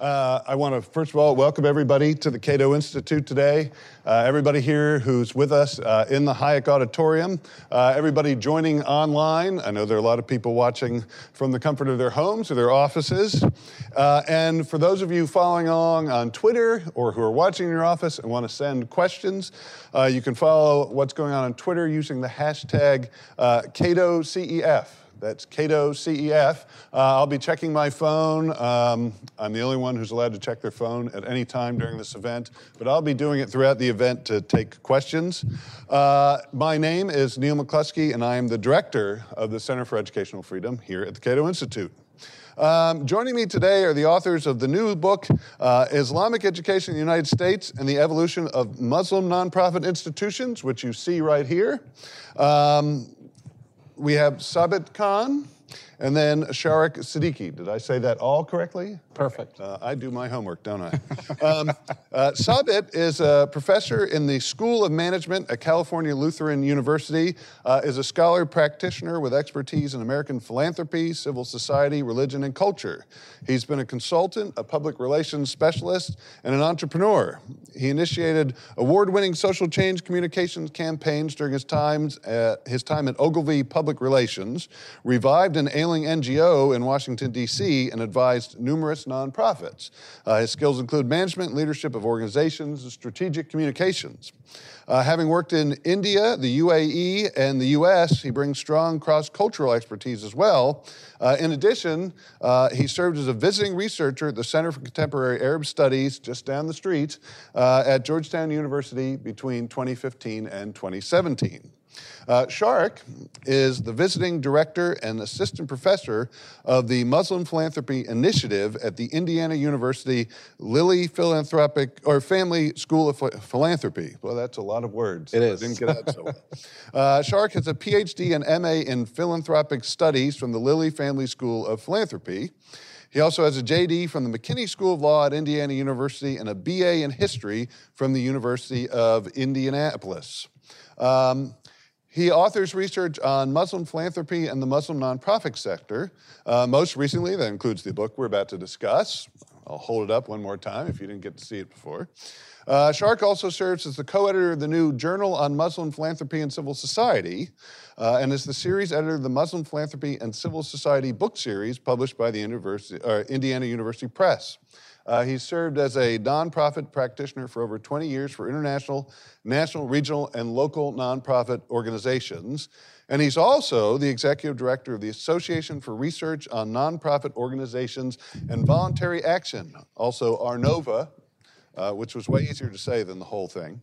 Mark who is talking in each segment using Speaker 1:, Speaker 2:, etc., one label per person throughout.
Speaker 1: Uh, I want to first of all welcome everybody to the Cato Institute today. Uh, everybody here who's with us uh, in the Hayek Auditorium, uh, everybody joining online. I know there are a lot of people watching from the comfort of their homes or their offices. Uh, and for those of you following along on Twitter or who are watching in your office and want to send questions, uh, you can follow what's going on on Twitter using the hashtag CatoCEF. That's Cato CEF. Uh, I'll be checking my phone. Um, I'm the only one who's allowed to check their phone at any time during this event, but I'll be doing it throughout the event to take questions. Uh, my name is Neil McCluskey, and I am the director of the Center for Educational Freedom here at the Cato Institute. Um, joining me today are the authors of the new book, uh, Islamic Education in the United States and the Evolution of Muslim Nonprofit Institutions, which you see right here. Um, we have Sabith Khan and then Shariq Siddiqui. Did I say that all correctly?
Speaker 2: Perfect.
Speaker 1: Uh, I do my homework, don't I? um, uh, Sabith is a professor in the School of Management at California Lutheran University, uh, is a scholar practitioner with expertise in American philanthropy, civil society, religion, and culture. He's been a consultant, a public relations specialist, and an entrepreneur. He initiated award-winning social change communications campaigns during his, times, uh, his time at Ogilvy Public Relations, revived an ailing NGO in Washington, D.C., and advised numerous nonprofits. Uh, his skills include management leadership of organizations and strategic communications. Uh, having worked in India, the UAE, and the US, he brings strong cross cultural expertise as well. Uh, in addition, uh, he served as a visiting researcher at the Center for Contemporary Arab Studies just down the street uh, at Georgetown University between 2015 and 2017. Uh, Shariq is the visiting director and assistant professor of the Muslim Philanthropy Initiative at the Indiana University Lilly Philanthropic or Family School of Philanthropy. Well, that's a lot of words.
Speaker 2: It is.
Speaker 1: I didn't get out so well. Uh, Shariq has a PhD and MA in philanthropic studies from the Lilly Family School of Philanthropy. He also has a JD from the McKinney School of Law at Indiana University and a BA in history from the University of Indianapolis. Um, he authors research on Muslim philanthropy and the Muslim nonprofit sector. Uh, most recently, that includes the book we're about to discuss. I'll hold it up one more time if you didn't get to see it before. Uh, Shariq also serves as the co editor of the new Journal on Muslim Philanthropy and Civil Society uh, and is the series editor of the Muslim Philanthropy and Civil Society book series published by the University, uh, Indiana University Press. Uh, he's served as a nonprofit practitioner for over 20 years for international, national, regional, and local nonprofit organizations. And he's also the executive director of the Association for Research on Nonprofit Organizations and Voluntary Action, also ARNOVA, uh, which was way easier to say than the whole thing.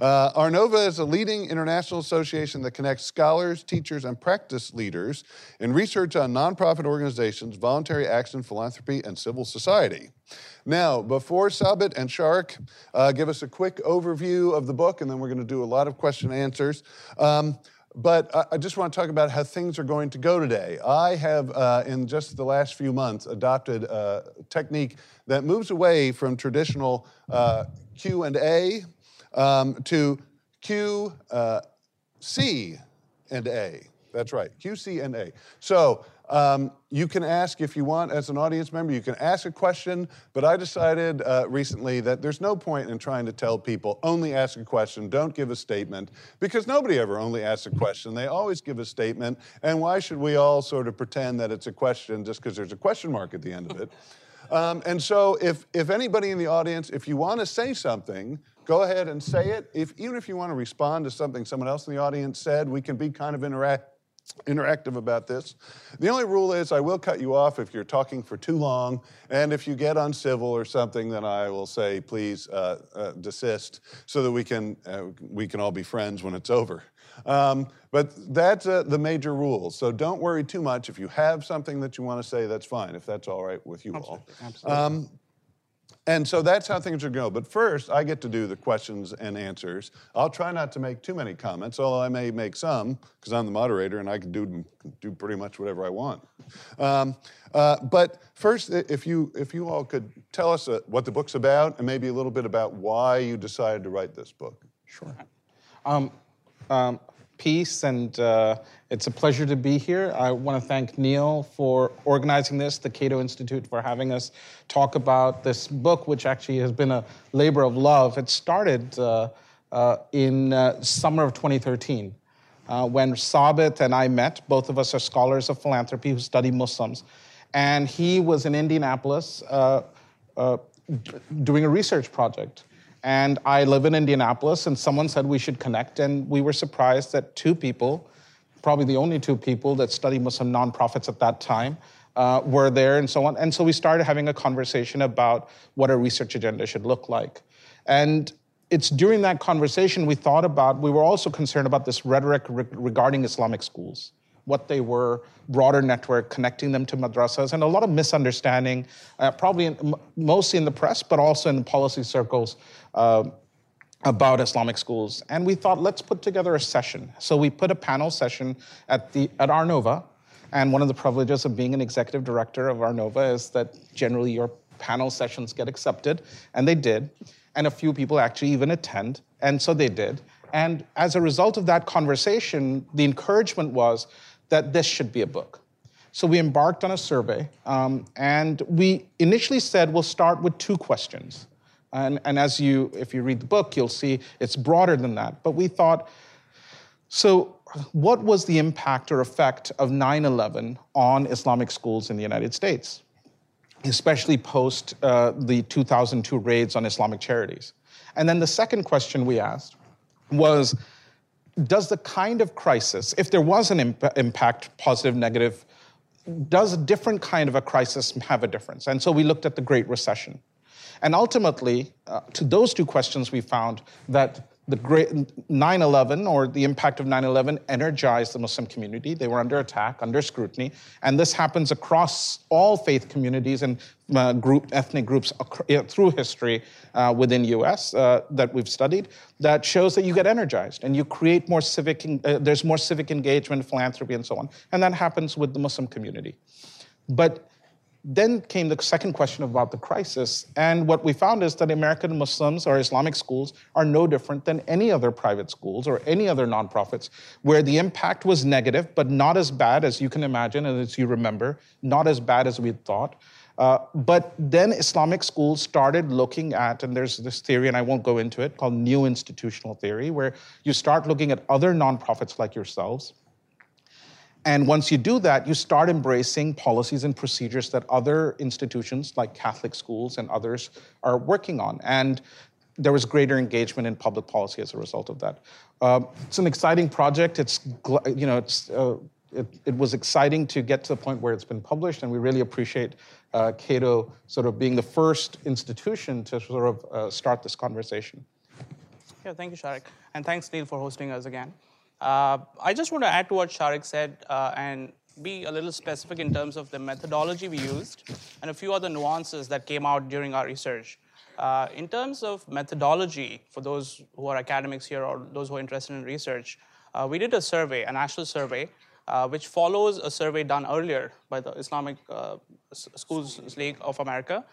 Speaker 1: Uh, ARNOVA is a leading international association that connects scholars, teachers, and practice leaders in research on nonprofit organizations, voluntary action, philanthropy, and civil society. Now, before Sabith and Shariq uh, give us a quick overview of the book, and then we're going to do a lot of question and answers. Um, but I just want to talk about how things are going to go today. I have, uh, in just the last few months, adopted a technique that moves away from traditional uh, Q and A um, to Q, uh, C, and A. That's right, Q, C, and A. So um, you can ask if you want, as an audience member, you can ask a question, but I decided uh, recently that there's no point in trying to tell people only ask a question, don't give a statement, because nobody ever only asks a question. They always give a statement, and why should we all sort of pretend that it's a question just because there's a question mark at the end of it? Um, and so, if, if anybody in the audience, if you want to say something, go ahead and say it. If, even if you want to respond to something someone else in the audience said, we can be kind of interact interactive about this. The only rule is I will cut you off if you're talking for too long, and if you get uncivil or something, then I will say please uh, uh, desist so that we can uh, we can all be friends when it's over. Um, but that's uh, the major rule. So don't worry too much. If you have something that you want to say, that's fine. If that's all right with you
Speaker 2: Absolutely.
Speaker 1: all.
Speaker 2: Absolutely. Um,
Speaker 1: and so that's how things are going. But first, I get to do the questions and answers. I'll try not to make too many comments, although I may make some because I'm the moderator and I can do, do pretty much whatever I want. Um, uh, but first, if you, if you all could tell us uh, what the book's about and maybe a little bit about why you decided to write this book.
Speaker 2: Sure. Um, um, peace, and uh, it's a pleasure to be here. I want to thank Neil for organizing this, the Cato Institute for having us talk about this book, which actually has been a labor of love. It started uh, uh, in uh, summer of 2013 uh, when Sabith and I met. Both of us are scholars of philanthropy who study Muslims. And he was in Indianapolis uh, doing a research project. And I live in Indianapolis, and someone said we should connect. And we were surprised that two people, probably the only two people that study Muslim nonprofits at that time, uh, were there and so on. And so we started having a conversation about what a research agenda should look like. And it's during that conversation we thought about, we were also concerned about this rhetoric re- regarding Islamic schools what they were, broader network, connecting them to madrasas, and a lot of misunderstanding, uh, probably in, mostly in the press, but also in policy circles. Uh, about Islamic schools, and we thought let's put together a session. So we put a panel session at the at Arnova, and one of the privileges of being an executive director of Arnova is that generally your panel sessions get accepted, and they did, and a few people actually even attend, and so they did. And as a result of that conversation, the encouragement was that this should be a book. So we embarked on a survey, um, and we initially said we'll start with two questions. And, and as you, if you read the book, you'll see it's broader than that. But we thought, so what was the impact or effect of 9 11 on Islamic schools in the United States, especially post uh, the 2002 raids on Islamic charities? And then the second question we asked was does the kind of crisis, if there was an imp- impact, positive, negative, does a different kind of a crisis have a difference? And so we looked at the Great Recession. And ultimately, uh, to those two questions, we found that the great 9/11 or the impact of 9/11 energized the Muslim community. They were under attack, under scrutiny, and this happens across all faith communities and uh, group ethnic groups ac- through history uh, within U.S. Uh, that we've studied. That shows that you get energized and you create more civic. Uh, there's more civic engagement, philanthropy, and so on, and that happens with the Muslim community. But then came the second question about the crisis. And what we found is that American Muslims or Islamic schools are no different than any other private schools or any other nonprofits, where the impact was negative, but not as bad as you can imagine and as you remember, not as bad as we thought. Uh, but then Islamic schools started looking at, and there's this theory, and I won't go into it, called new institutional theory, where you start looking at other nonprofits like yourselves and once you do that, you start embracing policies and procedures that other institutions like Catholic schools and others are working on. And there was greater engagement in public policy as a result of that. Uh, it's an exciting project. It's, you know, it's, uh, it, it, was exciting to get to the point where it's been published, and we really appreciate uh, Cato sort of being the first institution to sort of uh, start this conversation.
Speaker 3: Yeah, thank you, Shariq. And thanks, Neil, for hosting us again. Uh, I just want to add to what Shariq said uh, and be a little specific in terms of the methodology we used and a few other nuances that came out during our research. Uh, in terms of methodology, for those who are academics here or those who are interested in research, uh, we did a survey, a national survey, uh, which follows a survey done earlier by the Islamic uh, Schools League of America,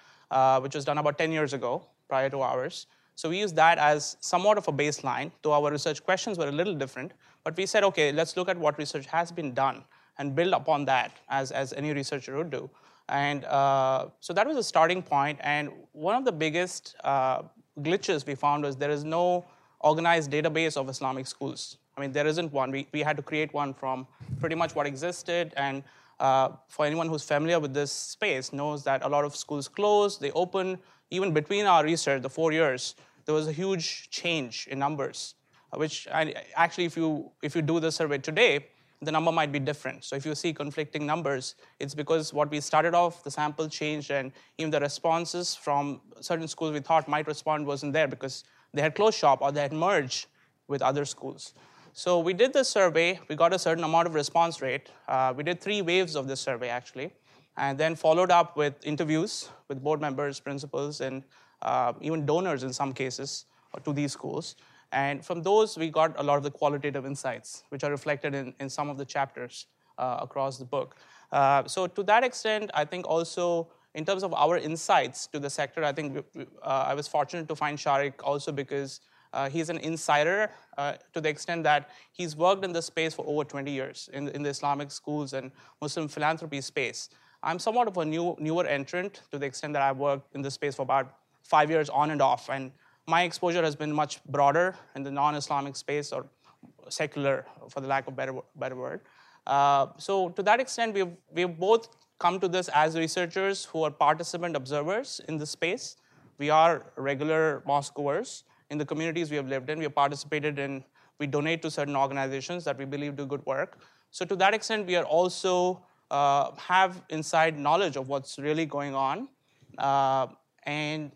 Speaker 3: which was done about 10 years ago, prior to ours. So we used that as somewhat of a baseline, though our research questions were a little different. But we said, okay, let's look at what research has been done and build upon that, as, as any researcher would do. And uh, so that was a starting point. And one of the biggest uh, glitches we found was there is no organized database of Islamic schools. I mean, there isn't one. We, we had to create one from pretty much what existed. And uh, for anyone who's familiar with this space, knows that a lot of schools close, they open. Even between our research, the four years, there was a huge change in numbers which actually, if you, if you do the survey today, the number might be different. So if you see conflicting numbers, it's because what we started off, the sample changed, and even the responses from certain schools we thought might respond wasn't there because they had closed shop or they had merged with other schools. So we did this survey. We got a certain amount of response rate. Uh, we did three waves of this survey, actually, and then followed up with interviews with board members, principals, and uh, even donors in some cases to these schools. And from those, we got a lot of the qualitative insights, which are reflected in, in some of the chapters uh, across the book. Uh, so, to that extent, I think also in terms of our insights to the sector, I think uh, I was fortunate to find Shariq also because Uh, he's an insider uh, to the extent that he's worked in this space for over 20 years in, in the Islamic schools and Muslim philanthropy space. I'm somewhat of a new, newer entrant to the extent that I've worked in this space for about five years on and off. And my exposure has been much broader in the non Islamic space or secular, for the lack of better better word. Uh, so to that extent, we've, we've both come to this as researchers who are participant observers in the space. We are regular mosque goers in the communities we have lived in. We have participated in, we donate to certain organizations that we believe do good work. So to that extent, we are also uh, have inside knowledge of what's really going on. Uh, and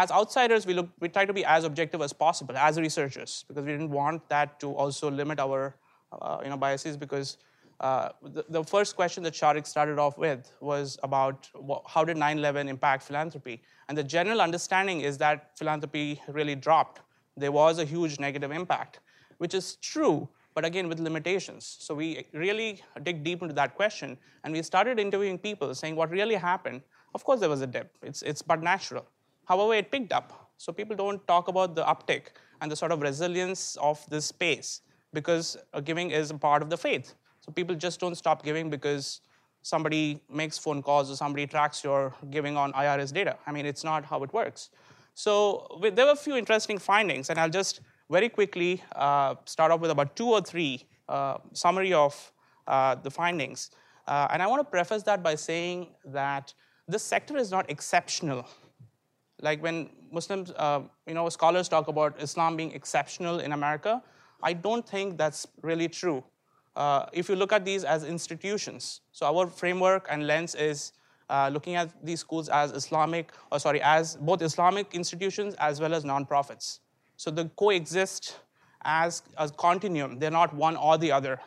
Speaker 3: as outsiders, we, look, we try to be as objective as possible as researchers because we didn't want that to also limit our uh, you know, biases because uh, the, the, first question that Shariq started off with was about what, how did 9-11 impact philanthropy? And the general understanding is that philanthropy really dropped. There was a huge negative impact, which is true, but again with limitations. So we really dig deep into that question, and we started interviewing people saying what really happened. Of course, there was a dip. It's, it's but natural. However, it picked up. So people don't talk about the uptick and the sort of resilience of this space because giving is a part of the faith. So people just don't stop giving because somebody makes phone calls or somebody tracks your giving on IRS data. I mean, it's not how it works. So there were a few interesting findings, and I'll just very quickly uh, start off with about two or three uh, summary of uh, the findings. Uh, and I want to preface that by saying that this sector is not exceptional. Like when Muslims, uh, you know, scholars talk about Islam being exceptional in America, I don't think that's really true uh, if you look at these as institutions, so our framework and lens is uh, looking at these schools as Islamic, or sorry, as both Islamic institutions as well as nonprofits. So they coexist as a continuum. They're not one or the other.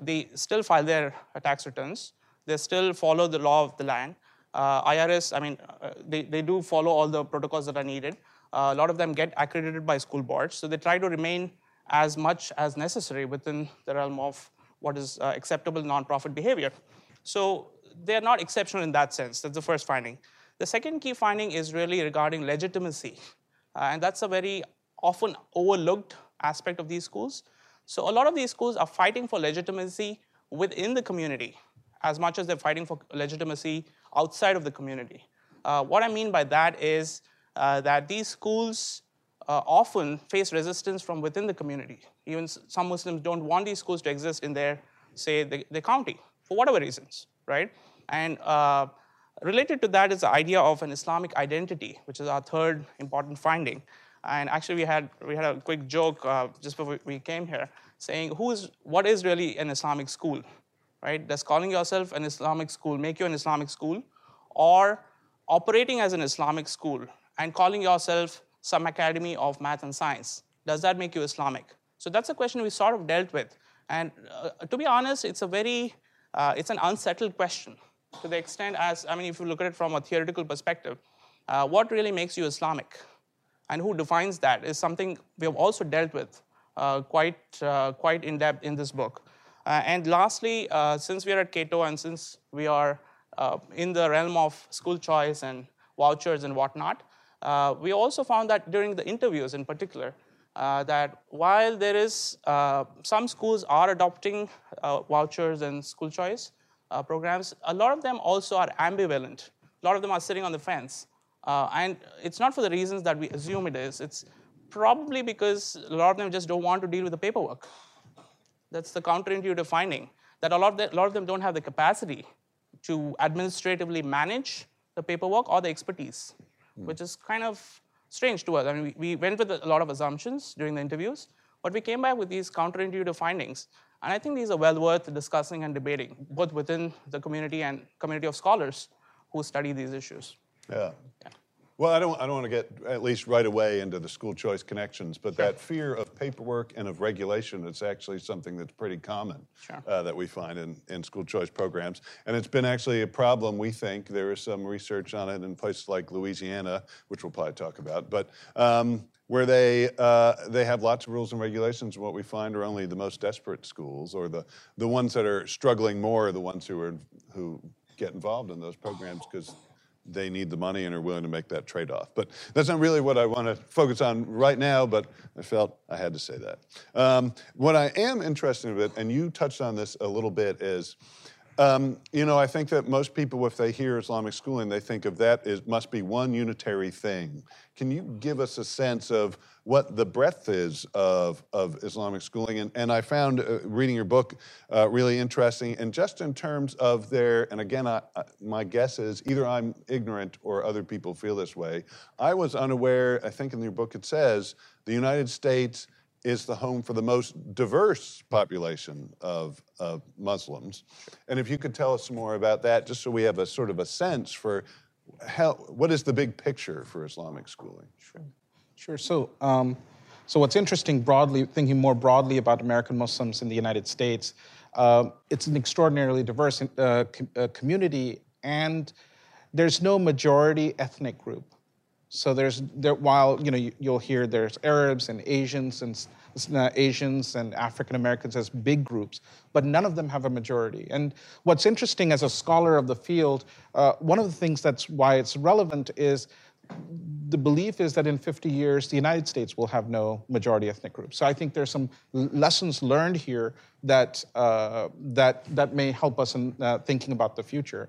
Speaker 3: They still file their tax returns. They still follow the law of the land. Uh, IRS, I mean, uh, they, they do follow all the protocols that are needed. Uh, a lot of them get accredited by school boards. So they try to remain as much as necessary within the realm of what is uh, acceptable nonprofit behavior. So they're not exceptional in that sense. That's the first finding. The second key finding is really regarding legitimacy. Uh, and that's a very often overlooked aspect of these schools. So a lot of these schools are fighting for legitimacy within the community as much as they're fighting for legitimacy outside of the community. Uh, what I mean by that is uh, that these schools uh, often face resistance from within the community. Even some Muslims don't want these schools to exist in their, say, the, the county for whatever reasons, right? And uh, related to that is the idea of an Islamic identity, which is our third important finding. And actually, we had we had a quick joke uh, just before we came here, saying, "Who is what is really an Islamic school, right? Does calling yourself an Islamic school make you an Islamic school, or operating as an Islamic school and calling yourself some academy of math and science. Does that make you Islamic? So that's a question we sort of dealt with. And uh, to be honest, it's a very, uh, it's an unsettled question to the extent as, I mean, if you look at it from a theoretical perspective, uh, what really makes you Islamic? And who defines that is something we have also dealt with uh, quite, uh, quite in depth in this book. Uh, and lastly, since we are at Cato and since we are in the realm of school choice and vouchers and whatnot, uh, we also found that during the interviews in particular, uh, that while there is uh, some schools are adopting uh, vouchers and school choice uh, programs, a lot of them also are ambivalent. A lot of them are sitting on the fence. Uh, and it's not for the reasons that we assume it is. It's probably because a lot of them just don't want to deal with the paperwork. That's the counterintuitive finding, that a lot of, the, a lot of them don't have the capacity to administratively manage the paperwork or the expertise mm. which is kind of strange to us. I mean, we, we went with a lot of assumptions during the interviews, but we came back with these counterintuitive findings. And I think these are well worth discussing and debating, both within the community and community of scholars who study these issues.
Speaker 1: Yeah. yeah. Well, I don't, I don't want to get at least right away into the school choice connections, but sure. that fear of paperwork and of regulation is actually something that's pretty common sure. uh, that we find in, in school choice programs. And it's been actually a problem, we think. There is some research on it in places like Louisiana, which we'll probably talk about, but um, where they, uh, they have lots of rules and regulations. What we find are only the most desperate schools or the, the ones that are struggling more are the ones who, are, who get involved in those programs because they need the money and are willing to make that trade off. But that's not really what I want to focus on right now, but I felt I had to say that. Um, what I am interested in, and you touched on this a little bit, is um, you know, I think that most people, if they hear Islamic schooling, they think of that as must be one unitary thing. Can you give us a sense of what the breadth is of, of Islamic schooling? And, and I found uh, reading your book uh, really interesting. And just in terms of their, and again, I, I, my guess is either I'm ignorant or other people feel this way. I was unaware, I think in your book it says, the United States is the home for the most diverse population of, of Muslims. And if you could tell us some more about that, just so we have a sort of a sense for how, what is the big picture for Islamic schooling?
Speaker 2: Sure. Sure. So, um, so what's interesting, broadly thinking more broadly about American Muslims in the United States, uh, it's an extraordinarily diverse uh, com- uh, community, and there's no majority ethnic group. So there's there, while you know you, will hear there's Arabs and Asians and uh, Asians and African Americans as big groups, but none of them have a majority. And what's interesting as a scholar of the field, uh, one of the things that's why it's relevant is the belief is that in 50 years the United States will have no majority ethnic group. So I think there's some lessons learned here that uh, that that may help us in uh, thinking about the future.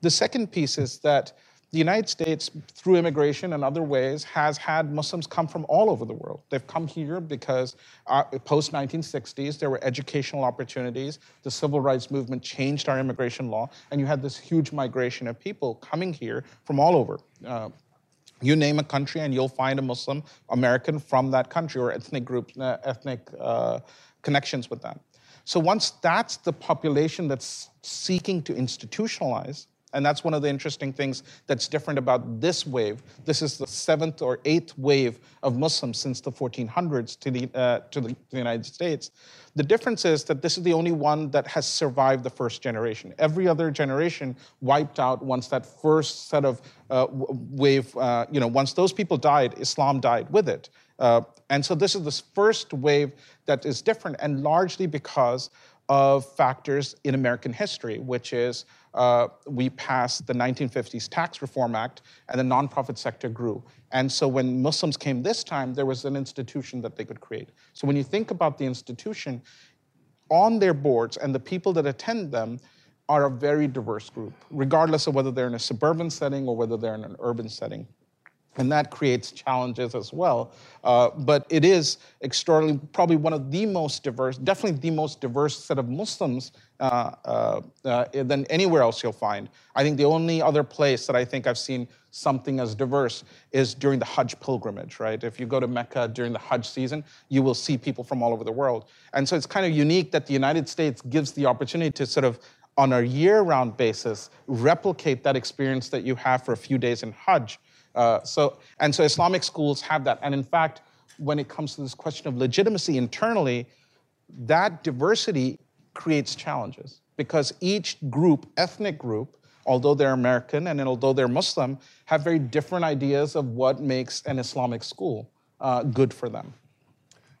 Speaker 2: The second piece is that the United States, through immigration and other ways, has had Muslims come from all over the world. They've come here because uh, post 1960s, there were educational opportunities. The civil rights movement changed our immigration law, and you had this huge migration of people coming here from all over. Uh, you name a country, and you'll find a Muslim American from that country or ethnic group, uh, ethnic uh, connections with that. So once that's the population that's seeking to institutionalize, and that's one of the interesting things that's different about this wave. This is the seventh or eighth wave of Muslims since the 1400s to the, uh, to the, to the United States. The difference is that this is the only one that has survived the first generation. Every other generation wiped out once that first set of uh, wave, uh, you know, once those people died, Islam died with it. Uh, and so this is the first wave that is different, and largely because of factors in American history, which is uh, we passed the 1950s Tax Reform Act, and the nonprofit sector grew. And so when Muslims came this time, there was an institution that they could create. So when you think about the institution, on their boards and the people that attend them are a very diverse group, regardless of whether they're in a suburban setting or whether they're in an urban setting and that creates challenges as well. Uh, but it is extraordinarily, probably one of the most diverse, definitely the most diverse set of Muslims uh, uh, uh, than anywhere else you'll find. I think the only other place that I think I've seen something as diverse is during the Hajj pilgrimage, right? If you go to Mecca during the Hajj season, you will see people from all over the world. And so it's kind of unique that the United States gives the opportunity to sort of on a year-round basis replicate that experience that you have for a few days in Hajj uh, so, and so Islamic schools have that. And in fact, when it comes to this question of legitimacy internally, that diversity creates challenges because each group, ethnic group, although they're American and although they're Muslim, have very different ideas of what makes an Islamic school uh, good for them.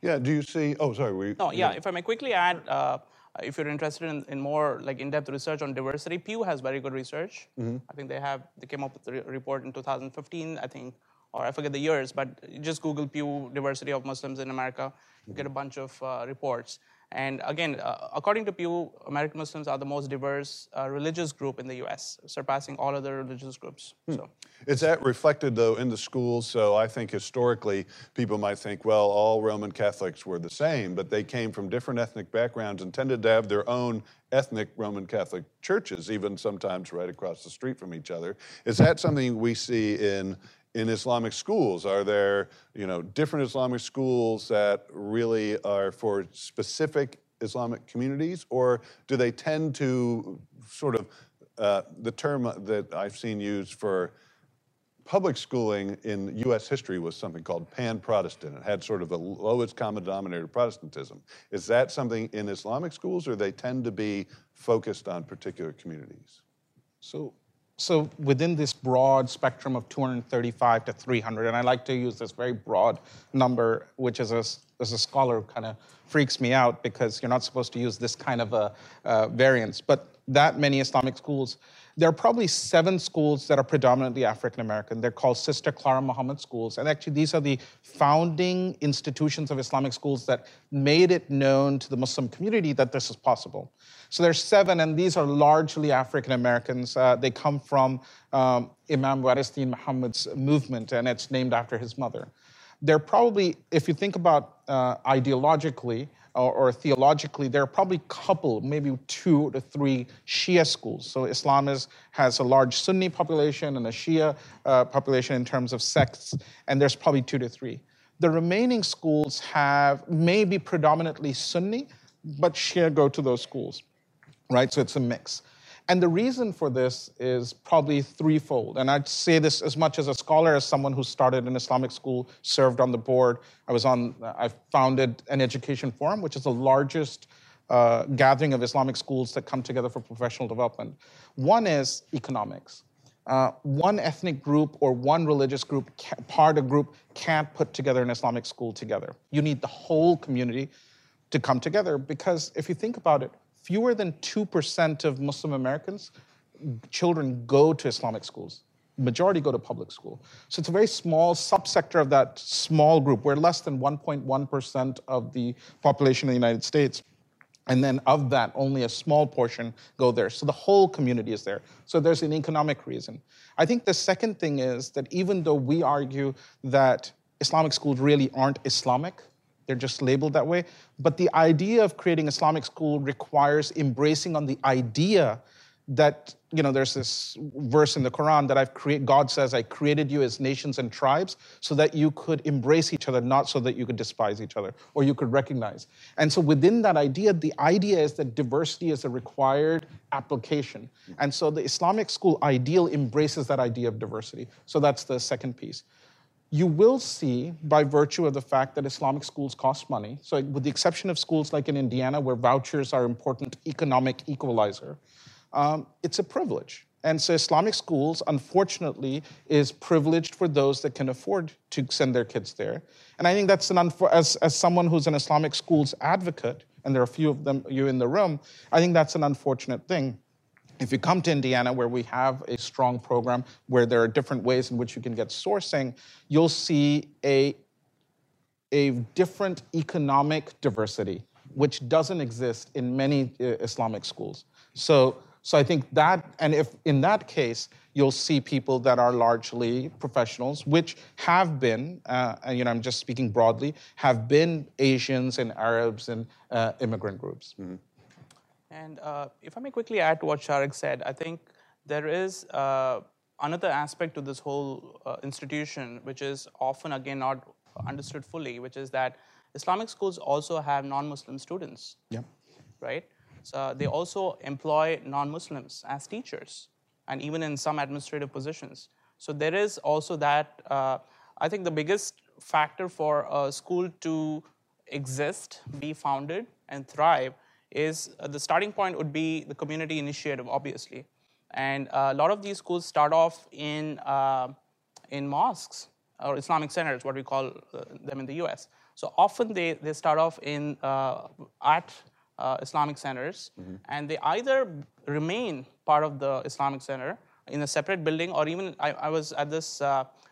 Speaker 1: Yeah, do you see? Oh, sorry. We,
Speaker 3: no, yeah, if I may quickly add, uh, if you're interested in, in more like in-depth research on diversity, Pew has very good research. Mm-hmm. I think they have they came up with a report in 2015, I think, or I forget the years, but just Google Pew diversity of Muslims in America, you get a bunch of uh, reports. And again, uh, according to Pew, American Muslims are the most diverse uh, religious group in the U.S., surpassing all other religious groups. Hmm. So.
Speaker 1: Is that reflected, though, in the schools? So I think historically, people might think, well, all Roman Catholics were the same, but they came from different ethnic backgrounds and tended to have their own ethnic Roman Catholic churches, even sometimes right across the street from each other. Is that something we see in in Islamic schools? Are there, you know, different Islamic schools that really are for specific Islamic communities, or do they tend to sort of uh, the term that I've seen used for public schooling in U.S. history was something called pan-Protestant. It had sort of the lowest common denominator of Protestantism. Is that something in Islamic schools, or they tend to be focused on particular communities?
Speaker 2: So so within this broad spectrum of 235 to 300, and I like to use this very broad number, which as a, as a scholar kind of freaks me out because you're not supposed to use this kind of a uh, variance. But that many Islamic schools, there are probably seven schools that are predominantly African American. They're called Sister Clara Muhammad schools. And actually, these are the founding institutions of Islamic schools that made it known to the Muslim community that this is possible. So there's seven, and these are largely African Americans. Uh, they come from um, Imam Warith Deen Muhammad's movement, and it's named after his mother. They're probably, if you think about uh, ideologically, or, or, theologically, there are probably a couple, maybe two to three Shia schools. So Islam is, has a large Sunni population and a Shia uh, population in terms of sects, and there's probably two to three. The remaining schools have maybe predominantly Sunni, but Shia go to those schools, right? So it's a mix. And the reason for this is probably threefold. And I'd say this as much as a scholar, as someone who started an Islamic school, served on the board. I was on, I founded an education forum, which is the largest uh, gathering of Islamic schools that come together for professional development. One is economics. Uh, one ethnic group or one religious group, part of a group, can't put together an Islamic school together. You need the whole community to come together because if you think about it, fewer than 2% of Muslim Americans, children go to Islamic schools. Majority go to public school. So it's a very small subsector of that small group. We're less than 1.1% of the population of the United States. And then of that, only a small portion go there. So the whole community is there. So there's an economic reason. I think the second thing is that even though we argue that Islamic schools really aren't Islamic, they're just labeled that way. But the idea of creating Islamic school requires embracing on the idea that you know there's this verse in the quran that i've created god says i created you as nations and tribes so that you could embrace each other not so that you could despise each other or you could recognize. And so within that idea the idea is that diversity is a required application. And so the islamic school ideal embraces that idea of diversity. So that's the second piece you will see, by virtue of the fact that Islamic schools cost money, so with the exception of schools like in Indiana, where vouchers are important economic equalizer, um, it's a privilege. And so Islamic schools, unfortunately, is privileged for those that can afford to send their kids there. And I think that's an unfor- as, as someone who's an Islamic schools advocate, and there are a few of them you in the room, I think that's an unfortunate thing. If you come to Indiana, where we have a strong program, where there are different ways in which you can get sourcing, you'll see a, a different economic diversity, which doesn't exist in many uh, Islamic schools. So, so I think that, and if in that case, you'll see people that are largely professionals, which have been, uh, you know, I'm just speaking broadly, have been Asians and Arabs and uh, immigrant groups. Mm-hmm.
Speaker 3: And uh, if I may quickly add to what Shariq said, I think there is uh, another aspect to this whole uh, institution, which is often, again, not understood fully, which is that Islamic schools also have non Muslim students.
Speaker 2: Yeah.
Speaker 3: Right? So they also employ non Muslims as teachers and even in some administrative positions. So there is also that. Uh, I think the biggest factor for a school to exist, be founded, and thrive is uh, the starting point would be the community initiative, obviously. And uh, a lot of these schools start off in, uh, in mosques or Islamic centers, what we call uh, them in the US. So often they, they start off in uh, at uh, Islamic centers, mm-hmm. and they either remain part of the Islamic center in a separate building, or even I, I was at this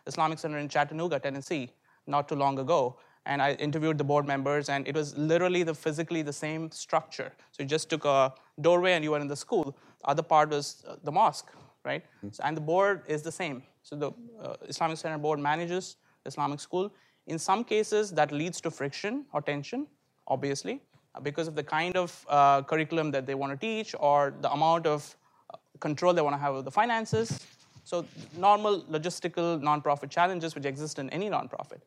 Speaker 3: Islamic center in Chattanooga, Tennessee, not too long ago and I interviewed the board members, and it was literally the physically the same structure. So you just took a doorway and you were in the school. The other part was uh, the mosque, right? Mm-hmm. So, and the board is the same. So the uh, Islamic Center board manages the Islamic school. In some cases, that leads to friction or tension, obviously, because of the kind of uh, curriculum that they want to teach or the amount of uh, control they want to have over the finances. So normal logistical nonprofit challenges which exist in any nonprofit.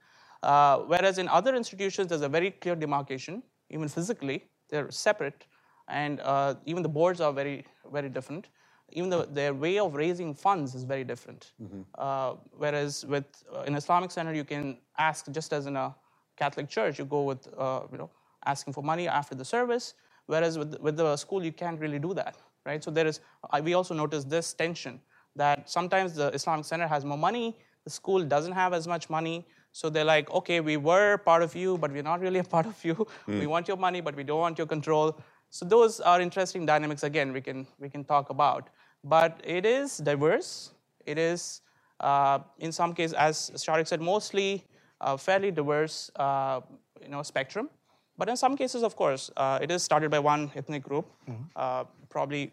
Speaker 3: Uh, whereas in other institutions, there's a very clear demarcation, even physically, they're separate, and uh, even the boards are very, very different. Even the, their way of raising funds is very different. Mm-hmm. Uh, whereas with uh, an Islamic center, you can ask just as in a Catholic church, you go with uh, you know asking for money after the service. Whereas with with the school, you can't really do that, right? So there is. we also notice this tension that sometimes the Islamic center has more money, the school doesn't have as much money. So they're like, okay, we were part of you, but we're not really a part of you. Mm. We want your money, but we don't want your control. So those are interesting dynamics. Again, we can we can talk about. but it is diverse. It is, uh, in some cases, as Shariq said, mostly uh, fairly diverse uh, you know, spectrum. But in some cases, of course, uh, it is started by one ethnic group, mm-hmm. probably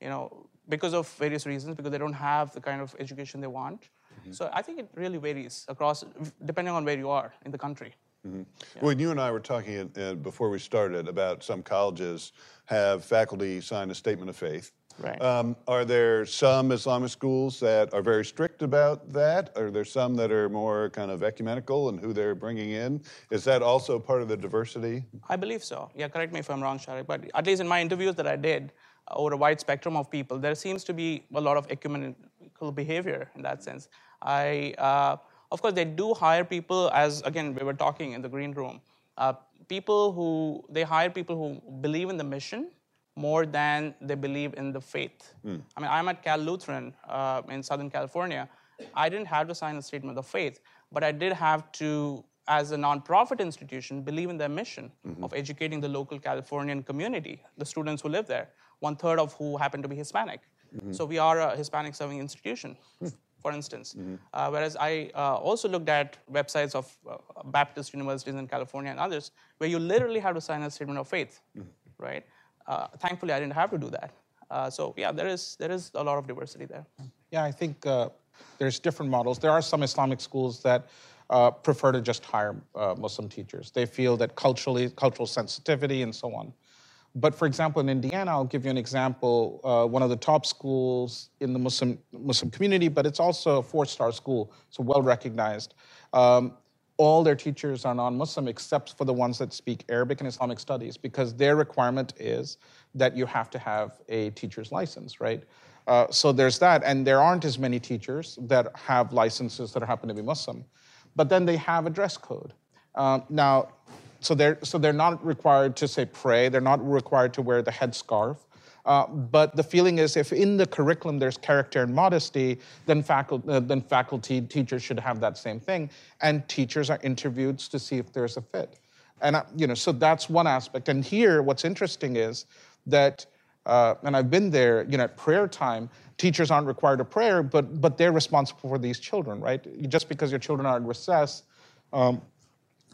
Speaker 3: you know, because of various reasons, because they don't have the kind of education they want. Mm-hmm. So I think it really varies across, depending on where you are in the country.
Speaker 1: Mm-hmm. Yeah. Well, you and I were talking uh, before we started about some colleges have faculty sign a statement of faith.
Speaker 3: Right.
Speaker 1: Um, are there some Islamic schools that are very strict about that? Are there some that are more kind of ecumenical in who they're bringing in? Is that also part of the diversity?
Speaker 3: I believe so. Yeah, correct me if I'm wrong, Shariq, but at least in my interviews that I did, uh, over a wide spectrum of people, there seems to be a lot of ecumenical behavior in that sense. I, uh, of course, they do hire people, as again we were talking in the green room, uh, people who they hire people who believe in the mission more than they believe in the faith. Mm. I mean, I'm at Cal Lutheran uh, in Southern California. I didn't have to sign a statement of faith, but I did have to, as a nonprofit institution, believe in their mission mm-hmm. of educating the local Californian community, the students who live there, one third of who happen to be Hispanic. Mm-hmm. So we are a Hispanic serving institution. Mm for instance. Mm-hmm. Uh, whereas I uh, also looked at websites of uh, Baptist universities in California and others where you literally have to sign a statement of faith, mm-hmm. right? Uh, thankfully, I didn't have to do that. Uh, so yeah, there is there is a lot of diversity there.
Speaker 2: Yeah, I think uh, there's different models. There are some Islamic schools that prefer to just hire Muslim teachers. They feel that culturally cultural sensitivity and so on. But for example, in Indiana, I'll give you an example. Uh, one of the top schools in the Muslim Muslim community, but it's also a four-star school, so well recognized. Um, all their teachers are non-Muslim except for the ones that speak Arabic and Islamic studies, because their requirement is that you have to have a teacher's license, right? Uh, so there's that, and there aren't as many teachers that have licenses that happen to be Muslim. But then they have a dress code. Um, now, so they're, so they're not required to say pray, they're not required to wear the headscarf. Uh, but the feeling is if in the curriculum there's character and modesty, then, faculty, uh, then faculty, teachers should have that same thing. And teachers are interviewed to see if there's a fit. And, uh, you know, so that's one aspect. And here, what's interesting is that, uh, and I've been there, you know, at prayer time, teachers aren't required to pray, but, but they're responsible for these children, right? Just because your children are in recess, um,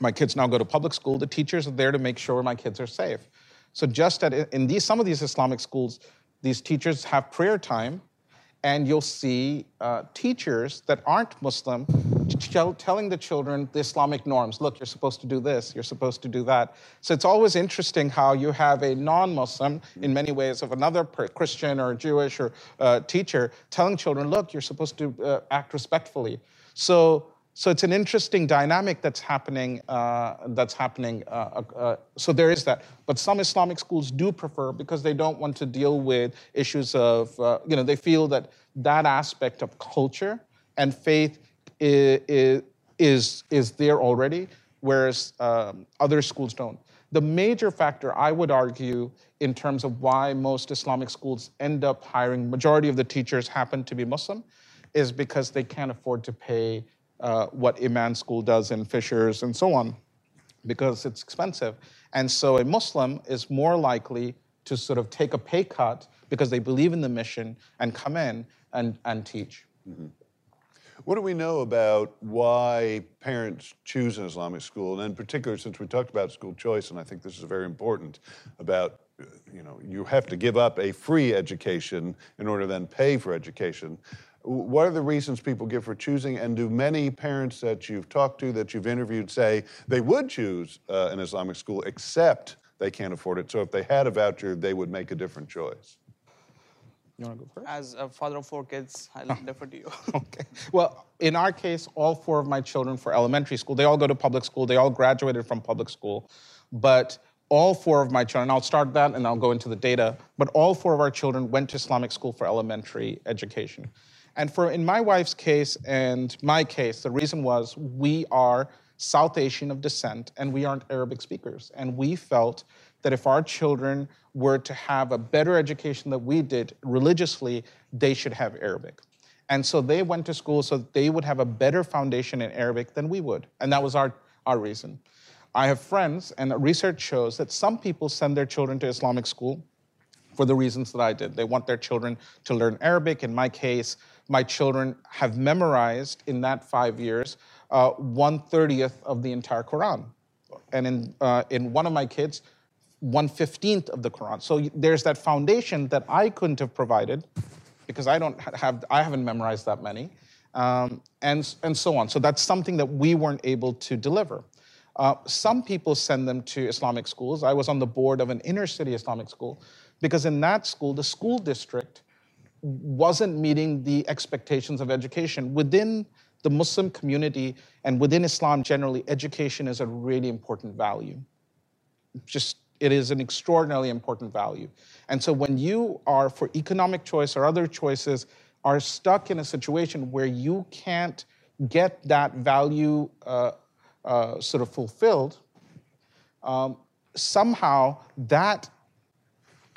Speaker 2: my kids now go to public school. The teachers are there to make sure my kids are safe. So just at, in these, some of these Islamic schools, these teachers have prayer time, and you'll see uh, teachers that aren't Muslim tell, telling the children the Islamic norms. Look, you're supposed to do this, you're supposed to do that. So it's always interesting how you have a non-Muslim, in many ways, of another Christian or Jewish or uh, teacher telling children, look, you're supposed to uh, act respectfully. So so it's an interesting dynamic that's happening. Uh, that's happening. Uh, uh, so there is that. But some Islamic schools do prefer because they don't want to deal with issues of, uh, you know, they feel that that aspect of culture and faith is is, is there already, whereas um, other schools don't. The major factor, I would argue, in terms of why most Islamic schools end up hiring majority of the teachers happen to be Muslim, is because they can't afford to pay uh, what Iman School does in Fishers and so on, because it's expensive. And so a Muslim is more likely to sort of take a pay cut because they believe in the mission and come in and, and teach. Mm-hmm.
Speaker 1: What do we know about why parents choose an Islamic school? And in particular, since we talked about school choice, and I think this is very important, about you know, you have to give up a free education in order to then pay for education. What are the reasons people give for choosing? And do many parents that you've talked to, that you've interviewed, say they would choose uh, an Islamic school except they can't afford it? So if they had a voucher, they would make a different choice.
Speaker 2: You want to go first?
Speaker 3: As a father of four kids, I'll defer to you.
Speaker 2: okay. Well, in our case, all four of my children for elementary school, they all go to public school. They all graduated from public school. But all four of my children, I'll start that and I'll go into the data, but all four of our children went to Islamic school for elementary education. And for in my wife's case and my case, the reason was we are South Asian of descent and we aren't Arabic speakers. And we felt that if our children were to have a better education than we did religiously, they should have Arabic. And so they went to school so they would have a better foundation in Arabic than we would. And that was our, our reason. I have friends, and research shows that some people send their children to Islamic school for the reasons that I did. They want their children to learn Arabic. In my case, my children have memorized in that five years uh, one thirtieth of the entire Quran, and in uh, in one of my kids, one fifteenth of the Quran. So there's that foundation that I couldn't have provided because I don't have I haven't memorized that many, um, and and so on. So that's something that we weren't able to deliver. Uh, some people send them to Islamic schools. I was on the board of an inner city Islamic school because in that school, the school district wasn't meeting the expectations of education. Within the Muslim community and within Islam generally, education is a really important value. Just it is an extraordinarily important value. And so when you are, for economic choice or other choices, are stuck in a situation where you can't get that value uh, uh, sort of fulfilled, um, somehow that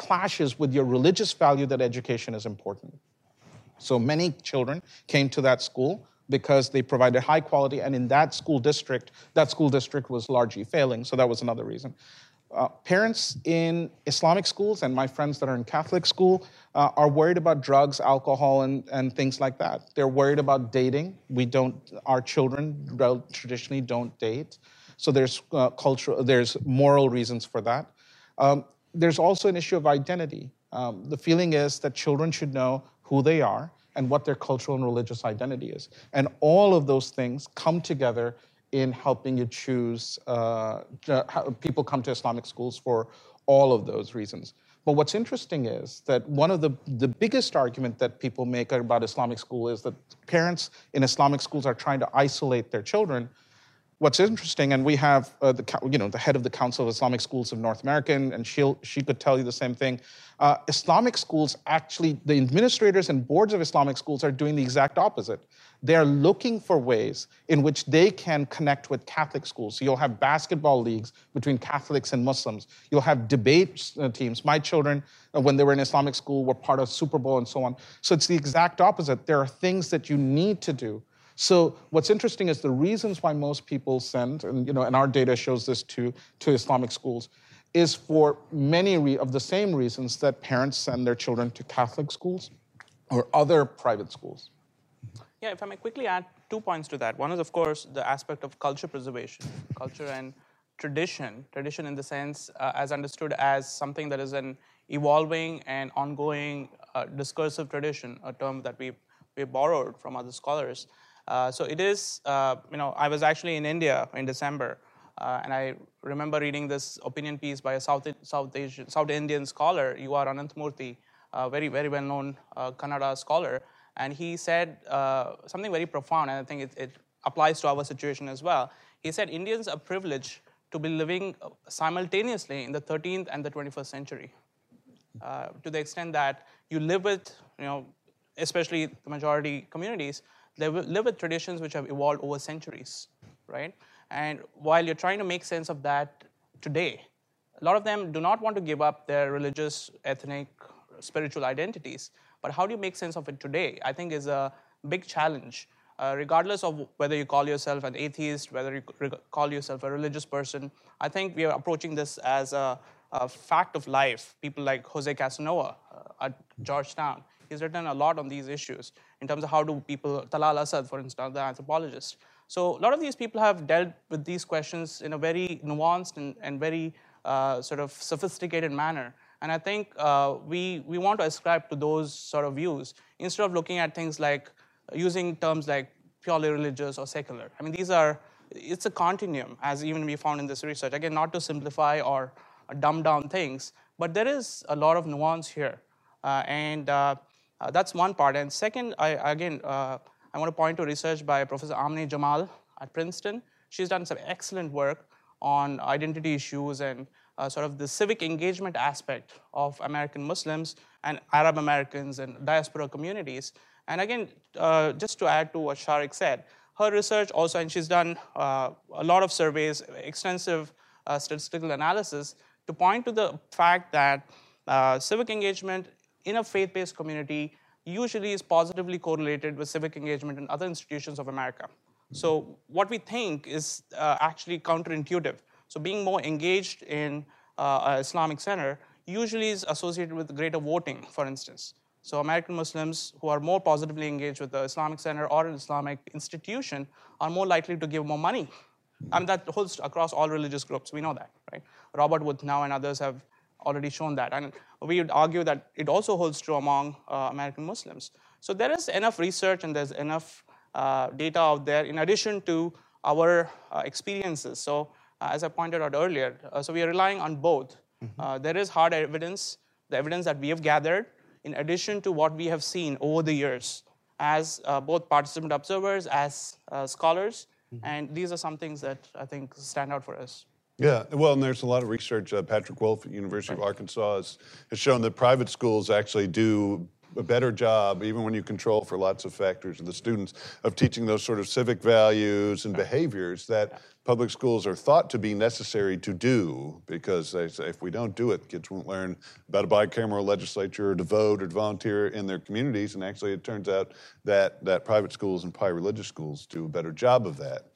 Speaker 2: clashes with your religious value that education is important. So many children came to that school because they provided high quality, and in that school district, that school district was largely failing, so that was another reason. Uh, parents in Islamic schools and my friends that are in Catholic school uh, are worried about drugs, alcohol, and, and things like that. They're worried about dating. We don't, our children traditionally don't date. So there's uh, cultural, there's moral reasons for that. Um, there's also an issue of identity. Um, the feeling is that children should know who they are and what their cultural and religious identity is. And all of those things come together in helping you choose. Uh, people come to Islamic schools for all of those reasons. But what's interesting is that one of the, the biggest argument that people make about Islamic school is that parents in Islamic schools are trying to isolate their children what's interesting, and we have uh, the you know the head of the Council of Islamic Schools of North America, and she she could tell you the same thing. Uh, Islamic schools actually, the administrators and boards of Islamic schools are doing the exact opposite. They are looking for ways in which they can connect with Catholic schools. So you'll have basketball leagues between Catholics and Muslims. You'll have debate uh, teams. My children, uh, when they were in Islamic school, were part of Super Bowl and so on. So it's the exact opposite. There are things that you need to do so what's interesting is the reasons why most people send, and you know, and our data shows this to, to Islamic schools, is for many of the same reasons that parents send their children to Catholic schools or other private schools.
Speaker 3: Yeah, if I may quickly add two points to that. One is, of course, the aspect of culture preservation, culture and tradition. Tradition, in the sense, uh, as understood as something that is an evolving and ongoing uh, discursive tradition, a term that we we borrowed from other scholars. Uh, so it is, uh, you know, I was actually in India in December, uh, and I remember reading this opinion piece by a South, South, Asian, South Indian scholar, U.R. Ananthamurthy, a very, very well known uh, Kannada scholar, and he said uh, something very profound, and I think it, it, applies to our situation as well. He said, Indians are privileged to be living simultaneously in the 13th and the 21st century. to the extent that you live with, you know, especially the majority communities, live with traditions which have evolved over centuries, right? And while you're trying to make sense of that today, a lot of them do not want to give up their religious, ethnic, spiritual identities. But how do you make sense of it today? I think is a big challenge. Uh, regardless of whether you call yourself an atheist, whether you call yourself a religious person, I think we are approaching this as a, a fact of life. People like Jose Casanova uh, at Georgetown, He's written a lot on these issues in terms of how do people, Talal Asad, for instance, the anthropologist. So a lot of these people have dealt with these questions in a very nuanced and, and very uh, sort of sophisticated manner. And I think uh, we, we want to ascribe to those sort of views instead of looking at things like using terms like purely religious or secular. I mean, these are, it's a continuum, as even we found in this research. Again, not to simplify or dumb down things, but there is a lot of nuance here. Uh, and uh, uh, that's one part. And second, I, again, uh, I want to point to research by Professor Amaney Jamal at Princeton. She's done some excellent work on identity issues and uh, sort of the civic engagement aspect of American Muslims and Arab Americans and diaspora communities. And again, uh, just to add to what Shariq said, her research also, and she's done uh, a lot of surveys, extensive uh, statistical analysis, to point to the fact that civic engagement in a faith based community usually is positively correlated with civic engagement in other institutions of America. So, what we think is uh, actually counterintuitive. So, being more engaged in uh, Islamic center usually is associated with greater voting, for instance. So American Muslims who are more positively engaged with the Islamic Center or an Islamic institution are more likely to give more money. I mean, that holds across all religious groups. We know that, right? Robert Wuthnow and others have already shown that. And we would argue that it also holds true among uh, American Muslims. So there is enough research and there's enough uh, data out there in addition to our uh, experiences. So uh, as I pointed out earlier, uh, so we are relying on both. Mm-hmm. there is hard evidence, the evidence that we have gathered, in addition to what we have seen over the years as uh, both participant observers, as uh, scholars. Mm-hmm. And these are some things that I think stand out for us.
Speaker 1: Yeah, well, and there's a lot of research. Uh, Patrick Wolf at the University right. of Arkansas has, has shown that private schools actually do a better job, even when you control for lots of factors of the students, of teaching those sort of civic values and behaviors that public schools are thought to be necessary to do because they say if we don't do it, kids won't learn about a bicameral legislature or to vote or to volunteer in their communities. And actually, it turns out that, that private schools and private religious schools do a better job of that.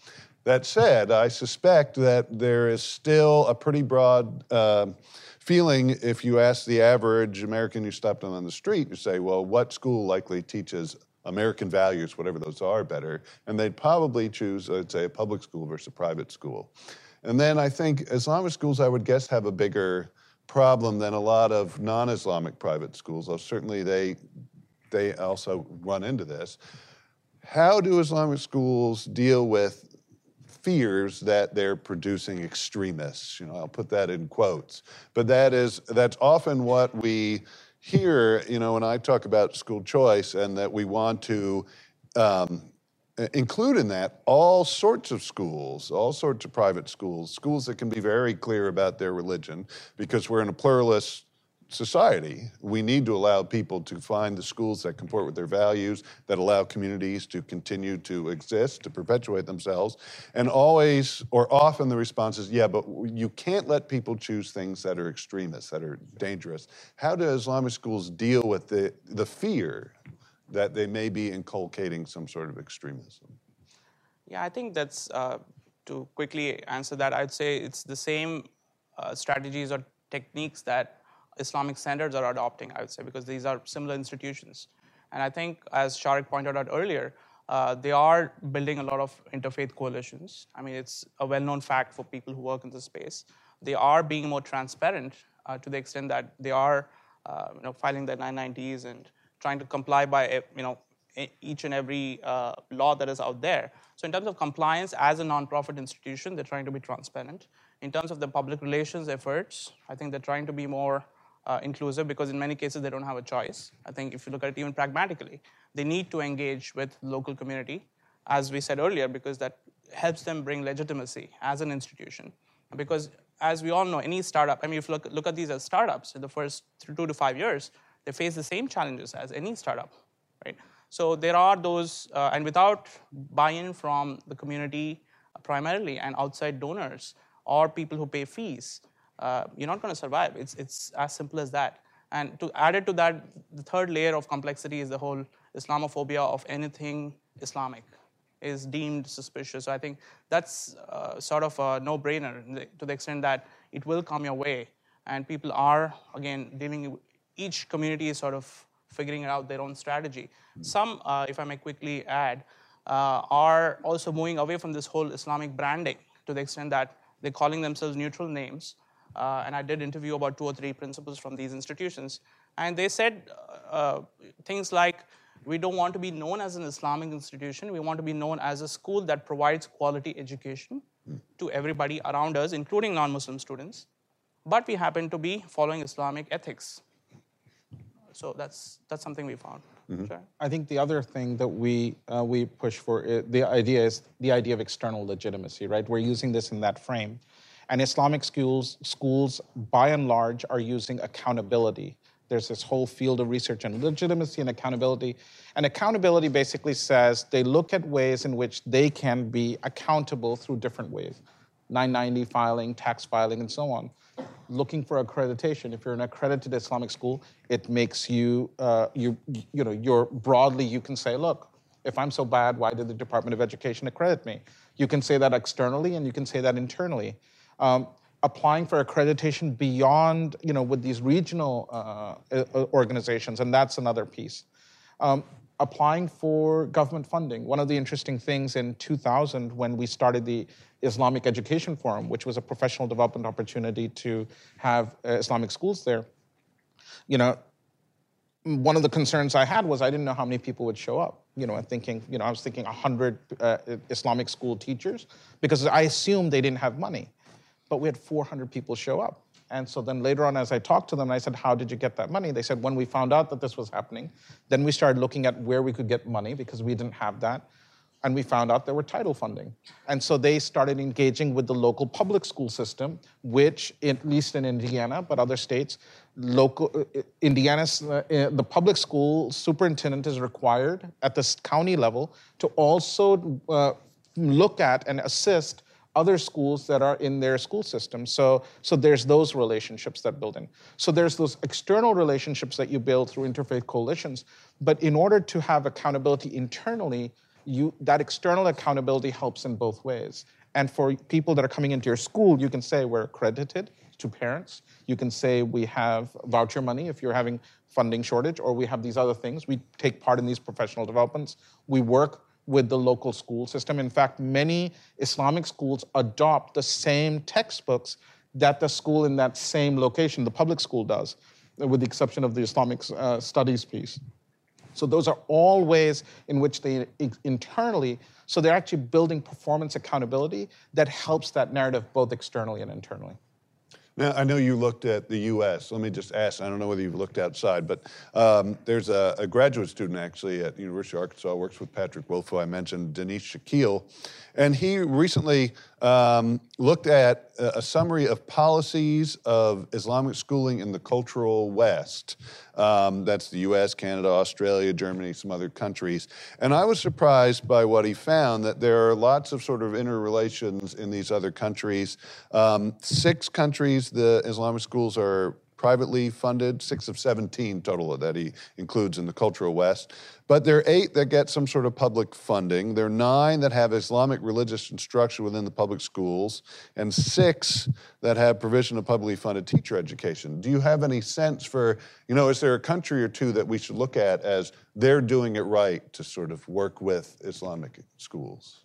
Speaker 1: That said, I suspect that there is still a pretty broad uh, feeling if you ask the average American you stopped on on the street, you say, well, what school likely teaches American values, whatever those are, better? And they'd probably choose, I'd say, a public school versus a private school. And then I think Islamic schools, I would guess, have a bigger problem than a lot of non-Islamic private schools. Though certainly they they also run into this. How do Islamic schools deal with fears that they're producing extremists. You know, I'll put that in quotes. But that is that's often what we hear, you know, when I talk about school choice and that we want to um, include in that all sorts of schools, all sorts of private schools, schools that can be very clear about their religion because we're in a pluralist society. We need to allow people to find the schools that comport with their values, that allow communities to continue to exist, to perpetuate themselves. And always, or often, the response is, yeah, but you can't let people choose things that are extremists, that are dangerous. How do Islamic schools deal with the, the fear that they may be inculcating some sort of extremism?
Speaker 3: Yeah, I think that's, uh, to quickly answer that, I'd say it's the same uh, strategies or techniques that Islamic standards are adopting, I would say, because these are similar institutions. And I think, as Shariq pointed out earlier, uh, they are building a lot of interfaith coalitions. I mean, it's a well known fact for people who work in this space. They are being more transparent uh, to the extent that they are uh, you know, filing their 990s and trying to comply by you know, each and every uh, law that is out there. So, in terms of compliance, as a nonprofit institution, they're trying to be transparent. In terms of the public relations efforts, I think they're trying to be more uh, inclusive because in many cases they don't have a choice. I think if you look at it even pragmatically, they need to engage with local community, as we said earlier, because that helps them bring legitimacy as an institution. Because as we all know, any startup, I mean, if you look, look at these as startups in the first two to five years, they face the same challenges as any startup, right? So there are those, uh, and without buy-in from the community primarily and outside donors or people who pay fees, uh, you're not going to survive. It's, it's as simple as that. And to add it to that, the third layer of complexity is the whole Islamophobia of anything Islamic is deemed suspicious. So I think that's uh, sort of a no-brainer to the extent that it will come your way, and people are again dealing. Each community is sort of figuring out their own strategy. Some, uh, if I may quickly add, uh, are also moving away from this whole Islamic branding to the extent that they're calling themselves neutral names uh, and I did interview about two or three principals from these institutions. And they said uh, things like, we don't want to be known as an Islamic institution. We want to be known as a school that provides quality education to everybody around us, including non Muslim students. But we happen to be following Islamic ethics. So that's, that's something we found. Mm-hmm.
Speaker 2: Sure. I think the other thing that we, uh, we push for, uh, the idea is the idea of external legitimacy, right? We're using this in that frame. And Islamic schools, schools, by and large, are using accountability. There's this whole field of research on legitimacy and accountability. And accountability basically says they look at ways in which they can be accountable through different ways 990 filing, tax filing, and so on. Looking for accreditation. If you're an accredited Islamic school, it makes you, uh, you, you know, you're broadly, you can say, look, if I'm so bad, why did the Department of Education accredit me? You can say that externally and you can say that internally. Um, applying for accreditation beyond, you know, with these regional uh, organizations, and that's another piece. Um, applying for government funding. One of the interesting things in 2000, when we started the Islamic Education Forum, which was a professional development opportunity to have uh, Islamic schools there, you know, one of the concerns I had was I didn't know how many people would show up. You know, I'm thinking, you know, I was thinking 100 uh, Islamic school teachers because I assumed they didn't have money. But we had 400 people show up. And so then later on, as I talked to them, I said, How did you get that money? They said, When we found out that this was happening, then we started looking at where we could get money because we didn't have that. And we found out there were title funding. And so they started engaging with the local public school system, which, at least in Indiana, but other states, local uh, Indiana's uh, uh, the public school superintendent is required at the county level to also uh, look at and assist other schools that are in their school system. So, so there's those relationships that build in. So there's those external relationships that you build through interfaith coalitions. But in order to have accountability internally, you, that external accountability helps in both ways. And for people that are coming into your school, you can say we're accredited to parents. You can say we have voucher money if you're having funding shortage, or we have these other things. We take part in these professional developments. We work with the local school system. In fact, many Islamic schools adopt the same textbooks that the school in that same location, the public school, does, with the exception of the Islamic uh, studies piece. So those are all ways in which they internally, so they're actually building performance accountability that helps that narrative both externally and internally.
Speaker 1: Now, I know you looked at the U.S. Let me just ask. I don't know whether you've looked outside, but um, there's a, a, graduate student actually at University of Arkansas works with Patrick Wolf, who I mentioned, Denise Shakil, and he recently um, looked at a, summary of policies of Islamic schooling in the cultural West. Um, that's the U.S., Canada, Australia, Germany, some other countries, and I was surprised by what he found that there are lots of sort of interrelations in these other countries. Um, six countries, the Islamic schools are privately funded, six of 17 total that he includes in the cultural West. But there are eight that get some sort of public funding. There are nine that have Islamic religious instruction within the public schools, and six that have provision of publicly funded teacher education. Do you have any sense for, you know, is there a country or two that we should look at as they're doing it right to sort of work with Islamic schools?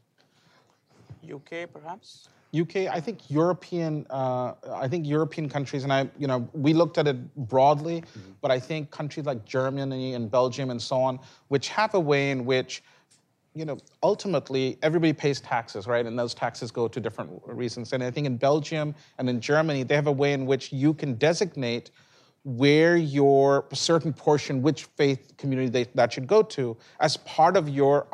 Speaker 3: UK, perhaps?
Speaker 2: UK, I think European, uh, I think European countries, and I, you know, we looked at it broadly, mm-hmm. but I think countries like Germany and Belgium and so on, which have a way in which, you know, ultimately everybody pays taxes, right? And those taxes go to different reasons. And I think in Belgium and in Germany, they have a way in which you can designate where your certain portion, which faith community they, that should go to, as part of your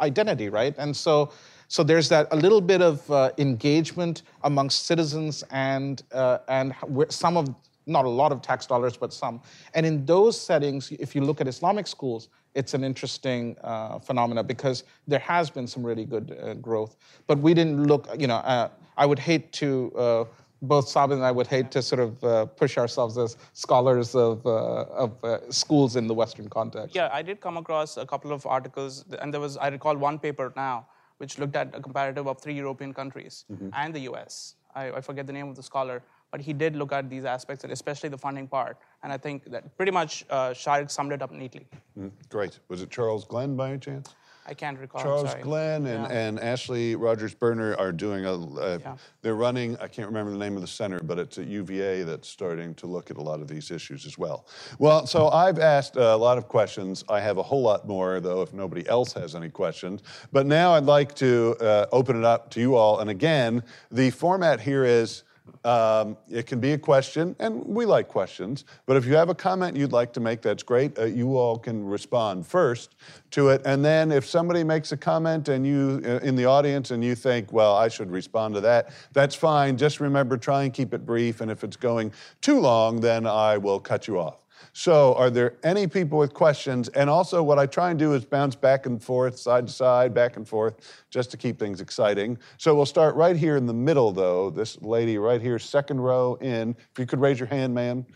Speaker 2: identity, right? And so so there's that a little bit of uh, engagement amongst citizens and uh, and some of not a lot of tax dollars, but some. And in those settings, if you look at Islamic schools, it's an interesting uh, phenomena because there has been some really good uh, growth. But we didn't look, you know, uh, I would hate to uh, both Sabith and I would hate to sort of uh, push ourselves as scholars of, uh, of schools in the Western context.
Speaker 3: Yeah, I did come across a couple of articles, and there was, I recall one paper now which looked at a comparative of three European countries mm-hmm. and the US. I, I, forget the name of the scholar, but he did look at these aspects, and especially the funding part. And I think that pretty much uh, Shariq summed it up neatly.
Speaker 1: Mm, great. Was it Charles Glenn by any chance?
Speaker 3: I can't recall.
Speaker 1: Charles Glenn and, yeah. and Ashley Rogers Berner are doing a. Uh, yeah. They're running. I can't remember the name of the center, but it's at UVA that's starting to look at a lot of these issues as well. Well, so I've asked a lot of questions. I have a whole lot more though, if nobody else has any questions. But now I'd like to uh, open it up to you all. And again, the format here is. Um, it can be a question, and we like questions. But if you have a comment you'd like to make, that's great. Uh, you all can respond first to it, and then if somebody makes a comment and you uh, in the audience and you think, well, I should respond to that, that's fine. Just remember, try and keep it brief. And if it's going too long, then I will cut you off. So, are there any people with questions? And also, what I try and do is bounce back and forth, side to side, back and forth, just to keep things exciting. So, we'll start right here in the middle, though. This lady right here, second row in. If you could raise your hand, ma'am.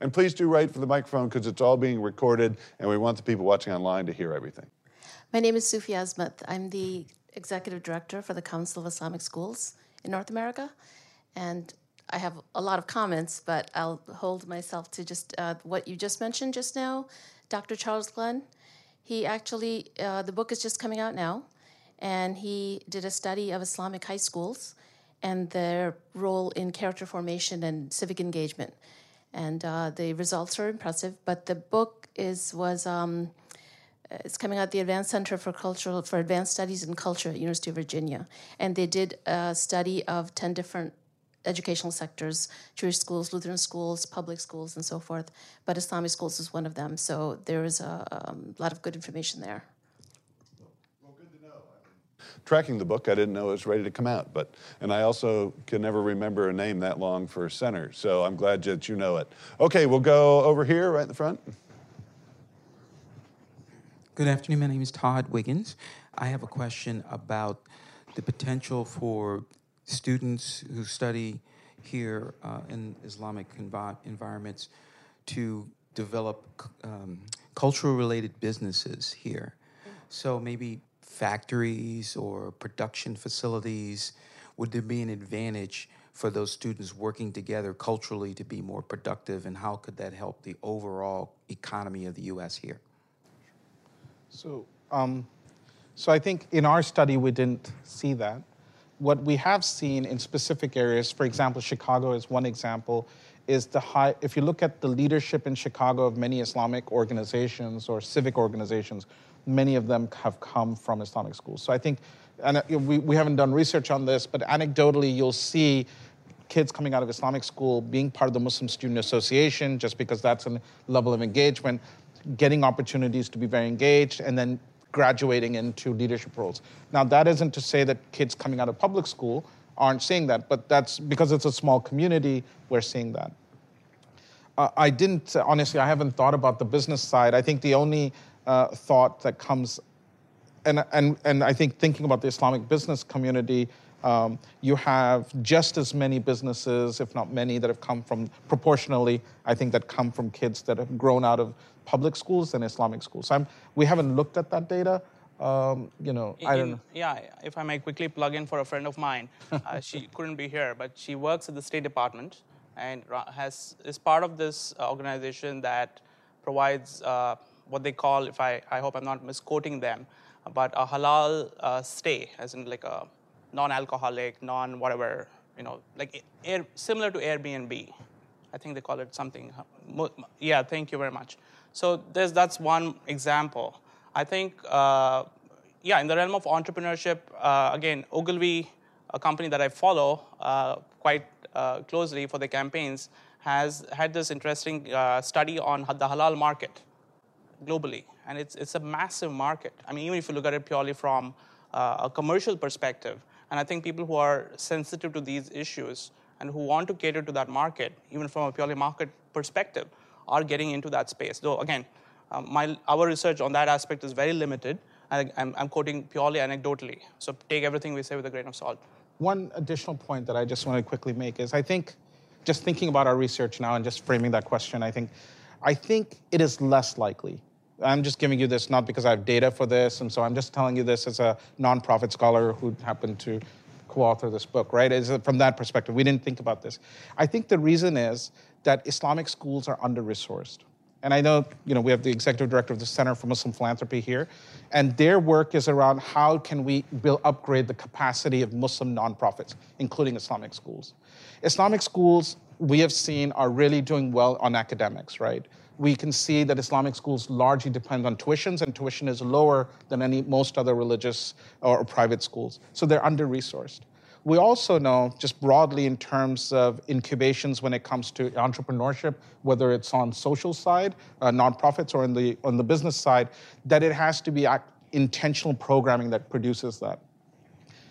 Speaker 1: And please do write for the microphone because it's all being recorded, and we want the people watching online to hear everything.
Speaker 4: My name is Sufia Azmat. I'm the executive director for the Council of Islamic Schools in North America. And I have a lot of comments, but I'll hold myself to just uh, what you just mentioned just now. Dr. Charles Glenn, he actually, uh, the book is just coming out now, and he did a study of Islamic high schools and their role in character formation and civic engagement. And uh, the results are impressive, but the book is was um, it's coming out the Advanced Center for Cultural for Advanced Studies in Culture at University of Virginia, and they did a study of ten different educational sectors Jewish schools, Lutheran schools, public schools, and so forth. But Islamic schools is one of them. So there is a um, lot of good information there. Well, good to know.
Speaker 1: Tracking the book, I didn't know it was ready to come out, but and I also can never remember a name that long for center. So I'm glad that you know it. Okay, we'll go over here right in the front.
Speaker 5: Good afternoon. My name is Todd Wiggins. I have a question about the potential for students who study here uh, in Islamic envi- environments to develop um, cultural related businesses here. So maybe factories or production facilities. Would there be an advantage for those students working together culturally to be more productive, and how could that help the overall economy of the U.S. here?
Speaker 2: So, um, so I think in our study we didn't see that what we have seen in specific areas, for example, Chicago is one example, is the high, if you look at the leadership in Chicago of many Islamic organizations or civic organizations, many of them have come from Islamic schools. So I think, and uh, we, we haven't done research on this, but anecdotally you'll see kids coming out of Islamic school being part of the Muslim Student Association just because that's a level of engagement, getting opportunities to be very engaged, and then graduating into leadership roles. Now, that isn't to say that kids coming out of public school aren't seeing that, but that's because it's a small community, we're seeing that. Uh, I didn't, honestly, I haven't thought about the business side. I think the only uh, thought that comes, and, and, and I think thinking about the Islamic business community, um, you have just as many businesses, if not many, that have come from proportionally, I think, that come from kids that have grown out of public schools than Islamic schools. I'm, we haven't looked at that data. Um, you know,
Speaker 3: in,
Speaker 2: I don't know.
Speaker 3: Yeah, if I may quickly plug in for a friend of mine, uh, she couldn't be here, but she works at the State Department and has is part of this organization that provides uh, what they call, if I, I hope I'm not misquoting them, but a halal uh, stay, as in like a non-alcoholic, non-whatever, you know, like air, similar to Airbnb. I think they call it something. Yeah, thank you very much. So that's one example. I think, uh, yeah, in the realm of entrepreneurship, uh, again, Ogilvy, a company that I follow uh, quite uh, closely for the campaigns, has had this interesting uh, study on the halal market globally. And it's, it's a massive market. I mean, even if you look at it purely from uh, a commercial perspective, and I think people who are sensitive to these issues and who want to cater to that market, even from a purely market perspective, are getting into that space. Though, again, um, my, our research on that aspect is very limited. I'm, I'm quoting purely anecdotally. So take everything we say with a grain of salt.
Speaker 2: One additional point that I just want to quickly make is I think, just thinking about our research now and just framing that question, I think, I think it is less likely. I'm just giving you this not because I have data for this, and so I'm just telling you this as a nonprofit scholar who happened to co-author this book, right? Is from that perspective, we didn't think about this. I think the reason is that Islamic schools are under-resourced. And I know, you know, we have the executive director of the Center for Muslim Philanthropy here, and their work is around how can we build, upgrade the capacity of Muslim nonprofits, including Islamic schools. Islamic schools, we have seen, are really doing well on academics, right? We can see that Islamic schools largely depend on tuitions, and tuition is lower than any most other religious or private schools. So they're under-resourced. We also know, just broadly in terms of incubations when it comes to entrepreneurship, whether it's on social side, uh, nonprofits, or in the, on the business side, that it has to be intentional programming that produces that.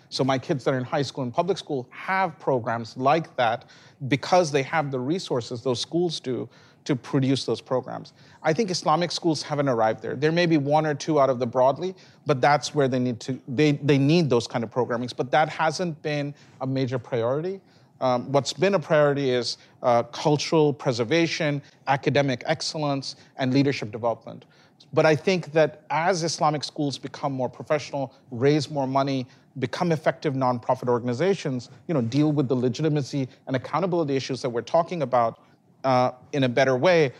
Speaker 2: So my kids that are in high school and public school have programs like that because they have the resources, those schools do, to produce those programs. I think Islamic schools haven't arrived there. There may be one or two out of the broadly, but that's where they need to, they, they need those kind of programmings, but that hasn't been a major priority. Um, what's been a priority is uh, cultural preservation, academic excellence, and leadership development. But I think that as Islamic schools become more professional, raise more money, become effective nonprofit organizations, you know, deal with the legitimacy and accountability issues that we're talking about uh, in a better way,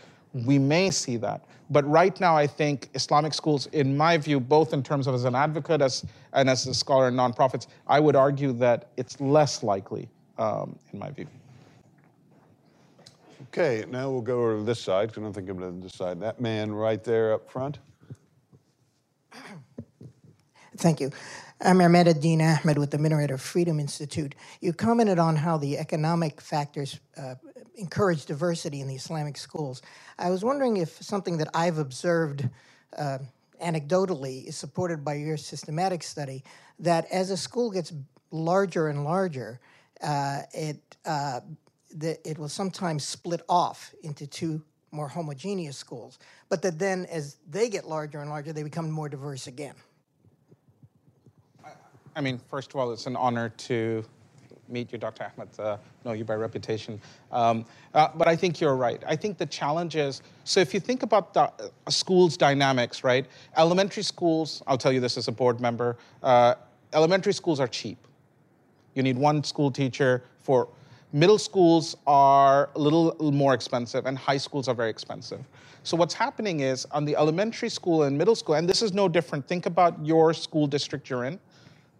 Speaker 2: we may see that. But right now, I think Islamic schools, in my view, both in terms of as an advocate as, and as a scholar in nonprofits, I would argue that it's less likely, um, in my view.
Speaker 1: Okay, now we'll go over to this side because I don't think I'm going to decide. That man right there up front.
Speaker 6: Thank you. I'm Ahmed Ahmed with the Minaret of Freedom Institute. You commented on how the economic factors uh, encourage diversity in the Islamic schools. I was wondering if something that I've observed uh, anecdotally is supported by your systematic study that as a school gets larger and larger, uh, it uh, the, it will sometimes split off into two more homogeneous schools, but that then as they get larger and larger, they become more diverse again.
Speaker 2: I mean, first of all, it's an honor to meet you, Dr. Ahmed, uh, know you by reputation. Um, uh, but I think you're right. I think the challenge is so if you think about the uh, school's dynamics, right? Elementary schools, I'll tell you this as a board member, uh, elementary schools are cheap. You need one school teacher for middle schools are a little more expensive and high schools are very expensive. So what's happening is on the elementary school and middle school, and this is no different. Think about your school district you're in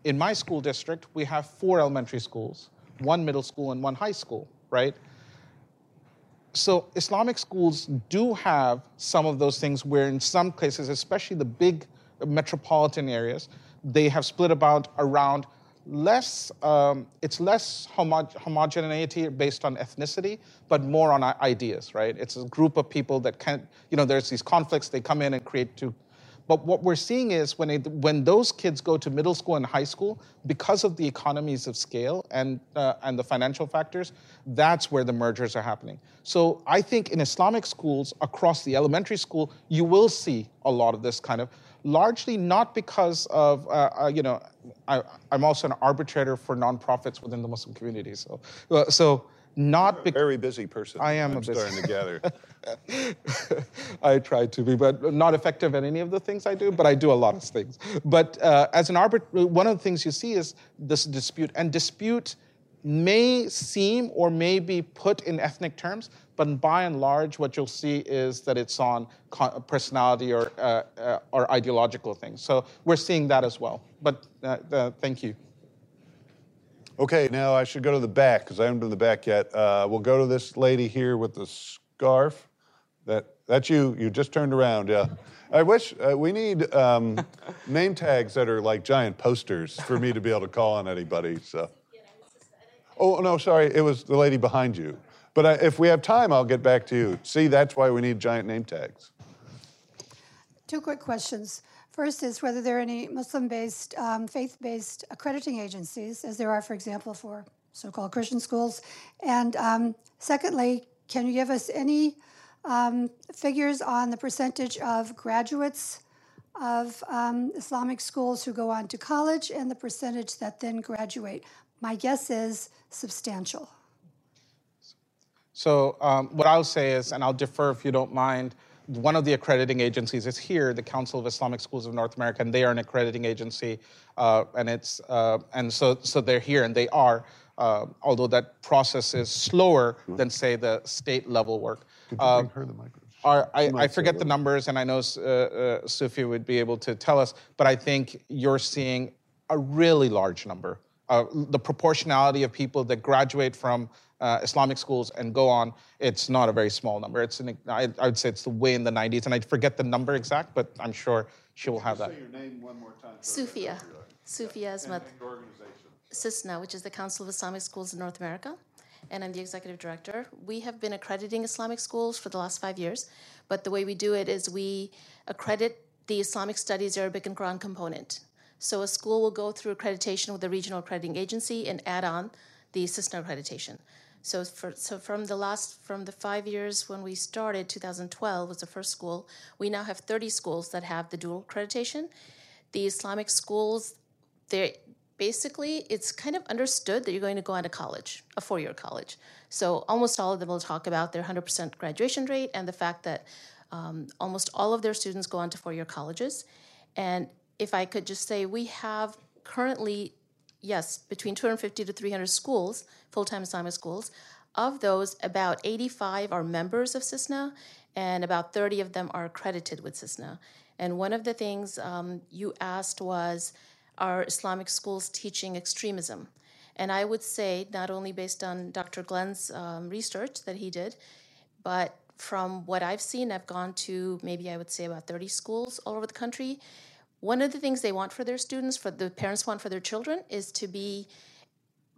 Speaker 2: in my school district, we have four elementary schools, one middle school and one high school, right? So Islamic schools do have some of those things where in some cases, especially the big metropolitan areas, they have split about around less, um, it's less homo- homogeneity based on ethnicity, but more on ideas, right? It's a group of people that can't. you know, there's these conflicts, they come in and create two but what we're seeing is when, it, when those kids go to middle school and high school, because of the economies of scale and, uh, and the financial factors, that's where the mergers are happening. So I think in Islamic schools across the elementary school, you will see a lot of this kind of, largely not because of, uh, uh, you know, I, am also an arbitrator for nonprofits within the Muslim community. So, uh, so not
Speaker 1: be- very busy person.
Speaker 2: I am
Speaker 1: I'm
Speaker 2: a busy.
Speaker 1: starting to gather.
Speaker 2: I try to be, but not effective at any of the things I do. But I do a lot of things. But uh, as an arbiter, one of the things you see is this dispute, and dispute may seem or may be put in ethnic terms, but by and large, what you'll see is that it's on personality or uh, uh, or ideological things. So we're seeing that as well. But uh, uh, thank you.
Speaker 1: Okay, now I should go to the back because I haven't been to the back yet. Uh, we'll go to this lady here with the scarf. That that's you. You just turned around. Yeah. I wish uh, we need um, name tags that are like giant posters for me to be able to call on anybody. So. Oh no, sorry, it was the lady behind you. But I, if we have time, I'll get back to you. See, that's why we need giant name tags.
Speaker 7: Two quick questions. First is whether there are any Muslim based, um, faith based accrediting agencies, as there are, for example, for so called Christian schools. And um, secondly, can you give us any um, figures on the percentage of graduates of um, Islamic schools who go on to college and the percentage that then graduate? My guess is substantial.
Speaker 2: So, um, what I'll say is, and I'll defer if you don't mind one of the accrediting agencies is here, the Council of Islamic Schools of North America, and they are an accrediting agency, uh, and it's uh, and so so they're here and they are. Uh, although that process is slower than say the state level work.
Speaker 1: Could you bring uh, her the microphone?
Speaker 2: Are, I, I, forget the numbers, and I know uh, uh, Sufi would be able to tell us, but I think you're seeing a really large number. the proportionality of people that graduate from uh, Islamic schools and go on, it's not a very small number. It's an, I, I, would say it's the way in the 90s, and I forget the number exact, but I'm sure she will have that.
Speaker 1: Say your name one more time.
Speaker 4: Sufia, Sufia Azmat CISNA, which is the Council of Islamic Schools in North America, and I'm the executive director. We have been accrediting Islamic schools for the last five years, but the way we do it is we accredit the Islamic Studies Arabic and Quran component. So a school will go through accreditation with the regional accrediting agency and add on the CISNA accreditation. So, for, so from the last, from the five years when we started, 2012 was the first school, we now have 30 schools that have the dual accreditation. The Islamic schools, they basically, it's kind of understood that you're going to go on to college, a four-year college. So almost all of them will talk about their 100% graduation rate and the fact that um, almost all of their students go on to four-year colleges. And if I could just say, we have currently yes, between 250 to 300 schools, full time Islamic schools. Of those, about 85 are members of CISNA, and about 30 of them are accredited with CISNA. And one of the things um, you asked was Are Islamic schools teaching extremism? And I would say, not only based on Dr. Glenn's um, research that he did, but from what I've seen, I've gone to maybe I would say about 30 schools all over the country. One of the things they want for their students, for the parents want for their children, is to be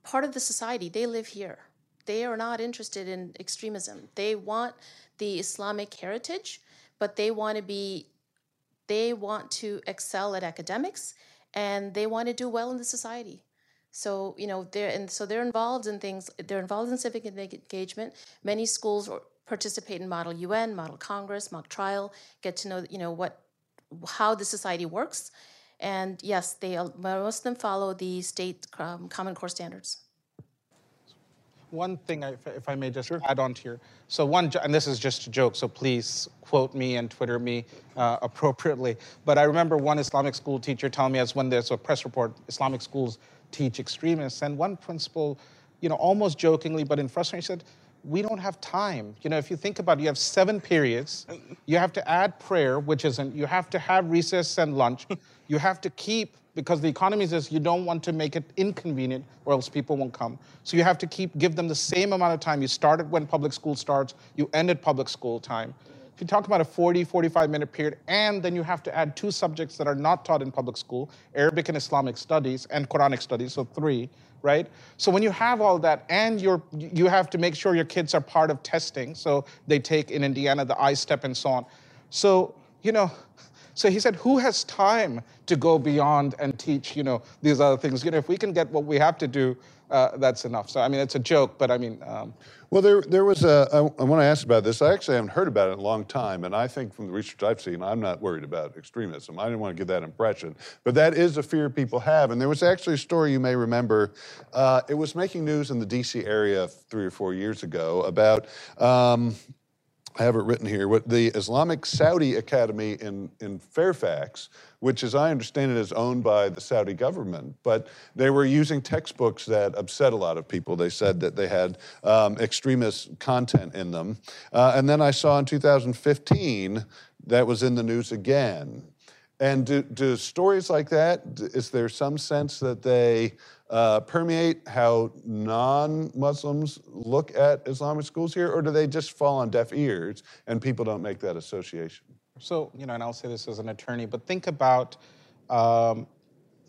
Speaker 4: part of the society. They live here. They are not interested in extremism. They want the Islamic heritage, but they want to be, they want to excel at academics and they want to do well in the society. So you know they're and so they're involved in things. They're involved in civic engagement. Many schools participate in Model UN, Model Congress, mock trial. Get to know you know what how the society works, and yes, they most of them follow the state um, Common Core standards.
Speaker 2: One thing, if, if I may just sure. add on to here. So one, and this is just a joke, so please quote me and Twitter me uh, appropriately. But I remember one Islamic school teacher telling me as when there's a press report, Islamic schools teach extremists. And one principal, you know, almost jokingly, but in frustration, said, we don't have time. You know, if you think about it, you have seven periods. You have to add prayer, which isn't, you have to have recess and lunch. You have to keep, because the economy says you don't want to make it inconvenient or else people won't come. So you have to keep, give them the same amount of time. You start it when public school starts, you end at public school time. If you talk about a 40, 45 minute period, and then you have to add two subjects that are not taught in public school Arabic and Islamic studies and Quranic studies, so three, right? So when you have all that, and you're, you have to make sure your kids are part of testing, so they take in Indiana the I-STEP and so on. So, you know, so he said, who has time to go beyond and teach, you know, these other things? You know, if we can get what we have to do, uh, that's enough. So, I mean, it's a joke, but I mean. Um,
Speaker 1: well, there, there was a, I, when I asked about this. I actually haven't heard about it in a long time, and I think from the research I've seen, I'm not worried about extremism. I didn't want to give that impression. But that is a fear people have. And there was actually a story you may remember. Uh, it was making news in the DC area three or four years ago about um, I have it written here. What the Islamic Saudi Academy in, in Fairfax, which, as I understand it, is owned by the Saudi government, but they were using textbooks that upset a lot of people. They said that they had um, extremist content in them. Uh, and then I saw in 2015 that was in the news again. And do, do stories like that, is there some sense that they uh, permeate how non Muslims look at Islamic schools here, or do they just fall on deaf ears and people don't make that association?
Speaker 2: So, you know, and I'll say this as an attorney, but think about. Um,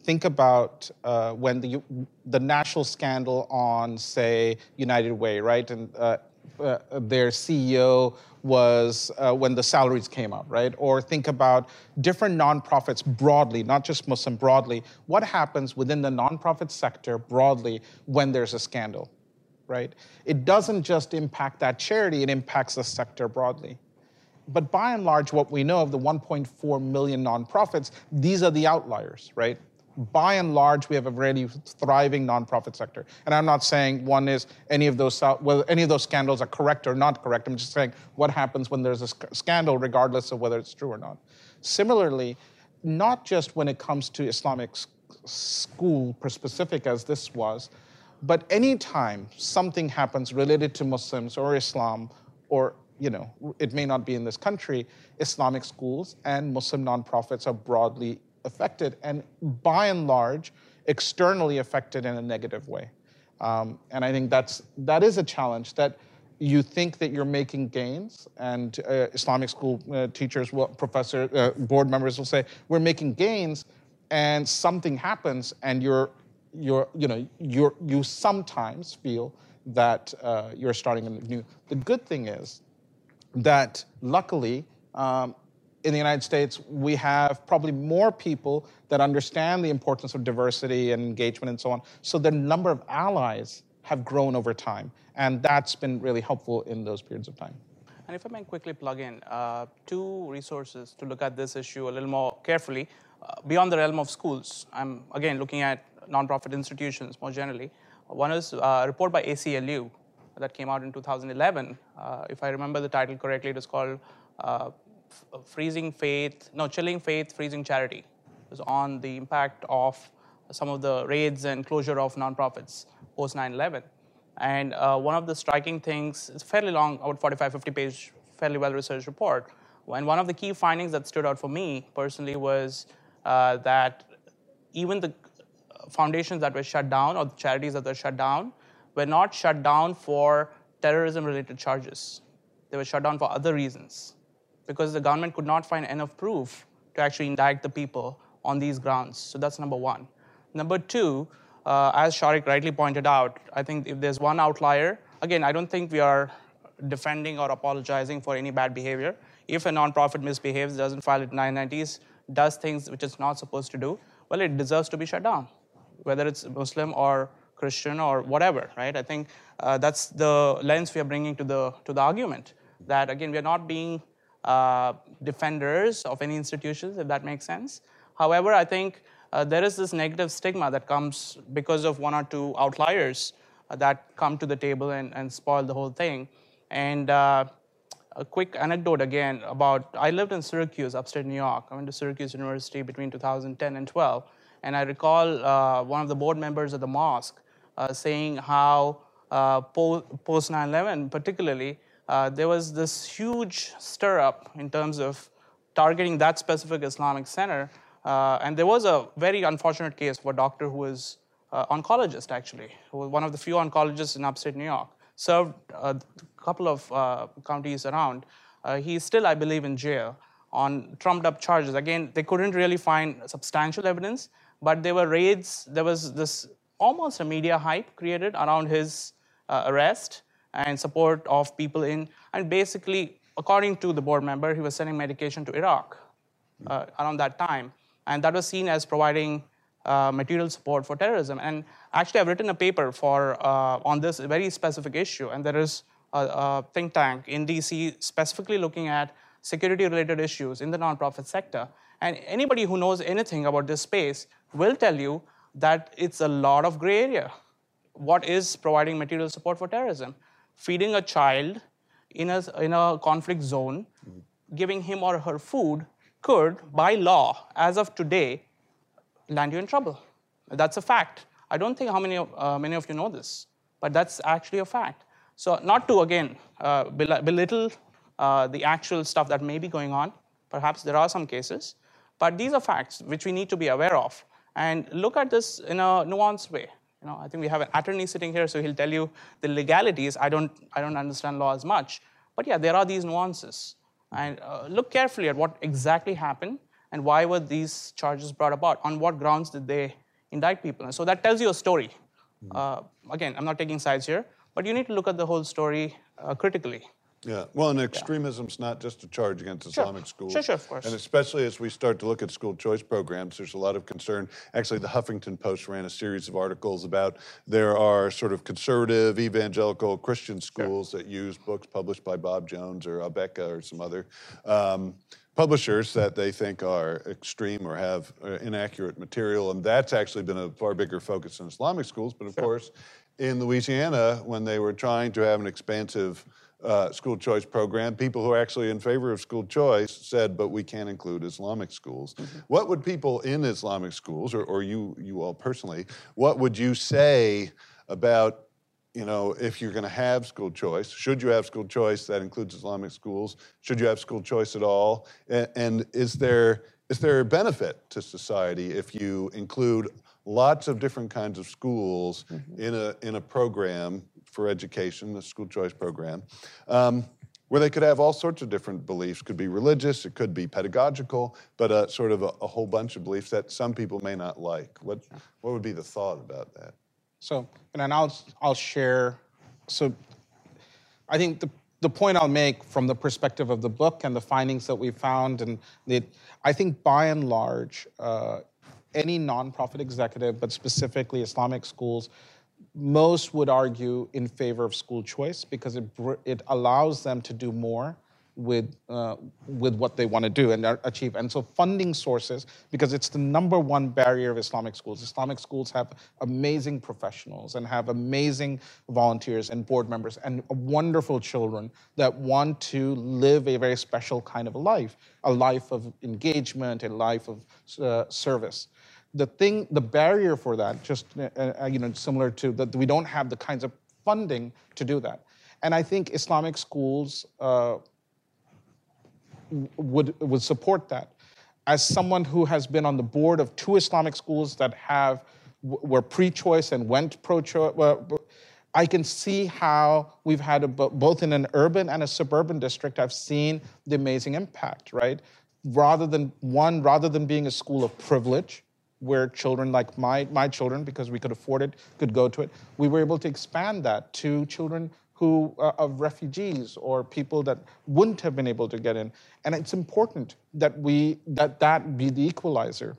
Speaker 2: think about uh, when the the national scandal on, say, United Way, right, and uh, uh, their CEO was uh, when the salaries came up, right? Or think about different nonprofits broadly, not just Muslim broadly. What happens within the nonprofit sector broadly when there's a scandal, right? It doesn't just impact that charity, it impacts the sector broadly. But by and large, what we know of the 1.4 million nonprofits, these are the outliers, right? By and large, we have a really thriving nonprofit sector. And I'm not saying one is any of those uh, whether any of those scandals are correct or not correct. I'm just saying what happens when there's a scandal, regardless of whether it's true or not. Similarly, not just when it comes to Islamic school, specific as this was, but anytime something happens related to Muslims or Islam, or you know, it may not be in this country, Islamic schools and Muslim nonprofits are broadly affected, and by and large, externally affected in a negative way. Um, and I think that's that is a challenge that you think that you're making gains, and uh, Islamic school uh, teachers, will, professor, uh, board members will say we're making gains, and something happens, and you're you're you know you're you sometimes feel that uh, you're starting a new. The good thing is that luckily um, in the United States, we have probably more people that understand the importance of diversity and engagement and so on. So the number of allies have grown over time. And that's been really helpful in those periods of time.
Speaker 3: And if I may quickly plug in uh, two resources to look at this issue a little more carefully, uh, beyond the realm of schools, I'm again looking at nonprofit institutions more generally. One is uh, a report by ACLU that came out in 2011. Uh, if I remember the title correctly, it was called uh, freezing faith, no, chilling faith, freezing charity. It was on the impact of some of the raids and closure of nonprofits post 9 11. And uh, one of the striking things, it's fairly long, about 45, 50 page, fairly well researched report. And one of the key findings that stood out for me personally was uh, that even the foundations that were shut down or the charities that were shut down were not shut down for terrorism related charges. They were shut down for other reasons because the government could not find enough proof to actually indict the people on these grounds. So that's number one. Number two, uh, as Shariq rightly pointed out, I think if there's one outlier, again, I don't think we are defending or apologizing for any bad behavior. If a nonprofit misbehaves, doesn't file its 990s, does things which it's not supposed to do, well, it deserves to be shut down, whether it's Muslim or Christian or whatever, right? I think uh, that's the lens we are bringing to the to the argument. That again, we are not being uh, defenders of any institutions, if that makes sense. However, I think uh, there is this negative stigma that comes because of one or two outliers uh, that come to the table and, and spoil the whole thing. And uh, a quick anecdote again about I lived in Syracuse, upstate New York. I went to Syracuse University between 2010 and 12. And I recall uh, one of the board members of the mosque saying how post 9 11, particularly, uh, there was this huge stir up in terms of targeting that specific Islamic center. Uh, and there was a very unfortunate case of a doctor who was uh, oncologist, actually, who was one of the few oncologists in upstate New York, served a couple of counties around. he's still, I believe, in jail on trumped up charges. Again, they couldn't really find substantial evidence, but there were raids. There was this almost a media hype created around his uh, arrest and support of people in, and basically, according to the board member, he was sending medication to Iraq uh, around that time. And that was seen as providing uh, material support for terrorism. And actually, I've written a paper for, uh, on this very specific issue, and there is a, a think tank in DC specifically looking at security related issues in the nonprofit sector. And anybody who knows anything about this space will tell you that it's a lot of gray area. What is providing material support for terrorism? Feeding a child in a, in a conflict zone, giving him or her food could, by law, as of today, land you in trouble. That's a fact. I don't think how many of, uh, many of you know this, but that's actually a fact. So, not to again uh, belittle uh, the actual stuff that may be going on, perhaps there are some cases, but these are facts which we need to be aware of and look at this in a nuanced way. You know, I think we have an attorney sitting here, so he'll tell you the legalities. I don't, I don't understand law as much, but yeah, there are these nuances. And uh, look carefully at what exactly happened and why were these charges brought about. On what grounds did they indict people? And so that tells you a story. Uh, again, I'm not taking sides here, but you need to look at the whole story uh, critically.
Speaker 1: Yeah, well, and extremism's not just a charge against Islamic
Speaker 3: sure.
Speaker 1: schools.
Speaker 3: Sure, sure, of course.
Speaker 1: And especially as we start to look at school choice programs, there's a lot of concern. Actually, the Huffington Post ran a series of articles about there are sort of conservative, evangelical Christian schools sure. that use books published by Bob Jones or Abeka or some other um, publishers that they think are extreme or have uh, inaccurate material. And that's actually been a far bigger focus in Islamic schools. But of sure. course, in Louisiana, when they were trying to have an expansive uh, school choice program, people who are actually in favor of school choice said, but we can't include Islamic schools. Mm-hmm. What would people in Islamic schools, or, or you, you all personally, what would you say about you know, if you're going to have school choice, should you have school choice that includes Islamic schools? Should you have school choice at all? And, and is there is there a benefit to society if you include lots of different kinds of schools mm-hmm. in a in a program for education, the school choice program, um, where they could have all sorts of different beliefs. Could be religious, it could be pedagogical, but uh, sort of a, a, whole bunch of beliefs that some people may not like. What, what would be the thought about that?
Speaker 2: So, and I'll, I'll share. So, I think the, the point I'll make from the perspective of the book and the findings that we found, and the, I think by and large, uh, any nonprofit executive, but specifically Islamic schools, most would argue in favor of school choice because it, it allows them to do more with, uh, with what they want to do and achieve. And so funding sources, because it's the number one barrier of Islamic schools. Islamic schools have amazing professionals and have amazing volunteers and board members and wonderful children that want to live a very special kind of life, a life of engagement, a life of uh, service. The thing, the barrier for that, just uh, uh, you know, similar to that, we don't have the kinds of funding to do that. And I think Islamic schools uh, would would support that. As someone who has been on the board of two Islamic schools that have were pre-choice and went pro-choice. I can see how we've had a, both in an urban and a suburban district. I've seen the amazing impact, right? Rather than one, rather than being a school of privilege, where children like my my children, because we could afford it, could go to it. We were able to expand that to children who uh, of refugees or people that wouldn't have been able to get in. And it's important that we that that be the equalizer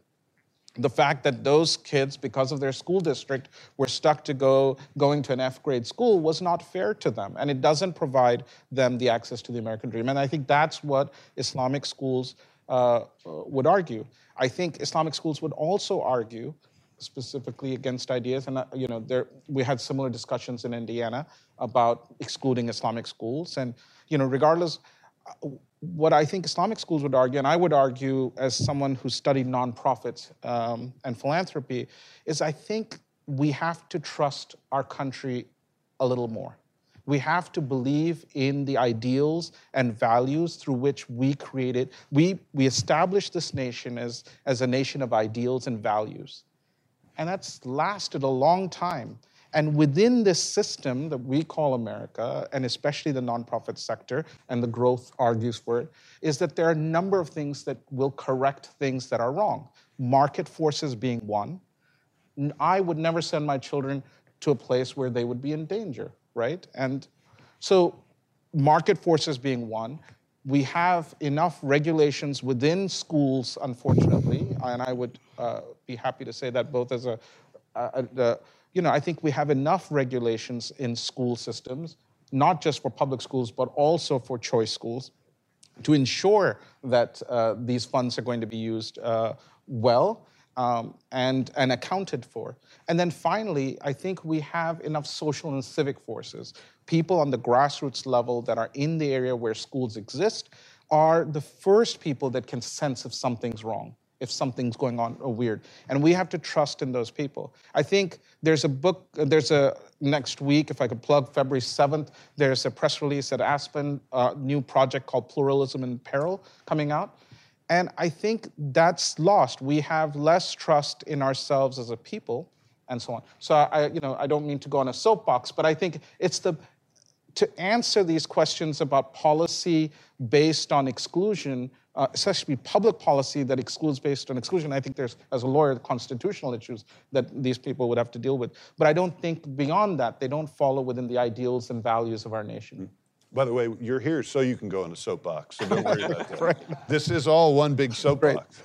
Speaker 2: the fact that those kids, because of their school district, were stuck to go going to an F grade school was not fair to them, and it doesn't provide them the access to the American dream. And I think that's what Islamic schools uh, would argue. I think Islamic schools would also argue specifically against ideas, and uh, you know, there we had similar discussions in Indiana about excluding Islamic schools, and you know, regardless what I think Islamic schools would argue, and I would argue as someone who studied nonprofits um, and philanthropy, is I think we have to trust our country a little more. We have to believe in the ideals and values through which we created. We, we established this nation as, as a nation of ideals and values. And that's lasted a long time. And within this system that we call America, and especially the nonprofit sector, and the growth argues for it, is that there are a number of things that will correct things that are wrong. Market forces being one. I would never send my children to a place where they would be in danger, right? And so, market forces being one, we have enough regulations within schools, unfortunately, and I would uh, be happy to say that both as a, a, a you know, I think we have enough regulations in school systems, not just for public schools, but also for choice schools, to ensure that uh, these funds are going to be used uh, well um, and, and accounted for. And then finally, I think we have enough social and civic forces. People on the grassroots level that are in the area where schools exist are the first people that can sense if something's wrong if something's going on or weird. And we have to trust in those people. I think there's a book, there's a next week, if I could plug February 7th, there's a press release at Aspen, a new project called Pluralism in Peril coming out. And I think that's lost. We have less trust in ourselves as a people and so on. So I, you know, I don't mean to go on a soapbox, but I think it's the to answer these questions about policy based on exclusion, uh, especially public policy that excludes based on exclusion. I think there's, as a lawyer, constitutional issues that these people would have to deal with. But I don't think beyond that, they don't follow within the ideals and values of our nation.
Speaker 1: By the way, you're here so you can go in a soapbox, so don't worry about that. right. This is all one big soapbox.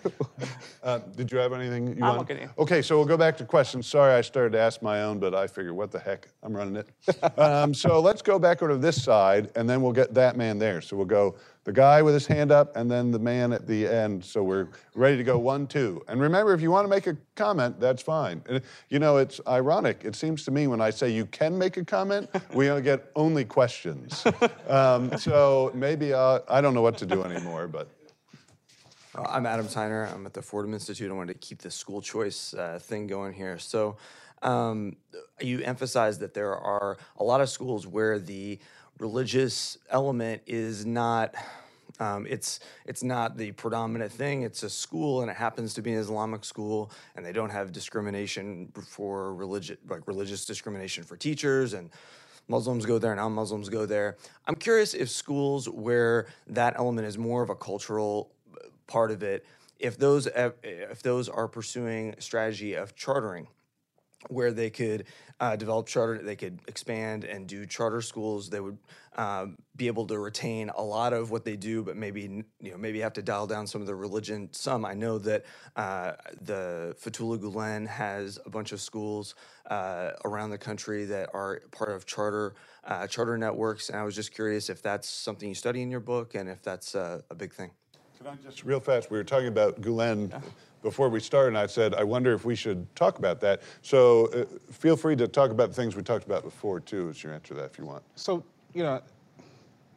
Speaker 1: Uh, did you have anything you
Speaker 3: I'm
Speaker 1: want?
Speaker 3: okay.
Speaker 1: Okay, so we'll go back to questions. Sorry, I started to ask my own, but I figured, what the heck, I'm running it. um, so let's go back over to this side, and then we'll get that man there. So we'll go the guy with his hand up, and then the man at the end. So we're ready to go one, two. And remember, if you want to make a comment, that's fine. And, you know, it's ironic. It seems to me when I say you can make a comment, we get only questions. Um, so maybe I'll, I don't know what to do anymore, but.
Speaker 8: Uh, I'm Adam Tyner. I'm at the Fordham Institute. I wanted to keep the school choice uh, thing going here. So, um, you emphasize that there are a lot of schools where the religious element is not um, it's it's not the predominant thing. It's a school, and it happens to be an Islamic school, and they don't have discrimination for religious like religious discrimination for teachers and. Muslims go there, and non-Muslims go there. I'm curious if schools where that element is more of a cultural part of it, if those if those are pursuing strategy of chartering, where they could uh, develop charter, they could expand and do charter schools. They would um, be able to retain a lot of what they do, but maybe you know maybe have to dial down some of the religion. Some I know that uh, the Fethullah Gulen has a bunch of schools uh, around the country that are part of charter uh, charter networks, and I was just curious if that's something you study in your book and if that's a big thing.
Speaker 1: Can I just real fast? We were talking about Gulen before we started, and I said, I wonder if we should talk about that. So uh, feel free to talk about the things we talked about before, too, as your answer to that if you want.
Speaker 2: So, you know,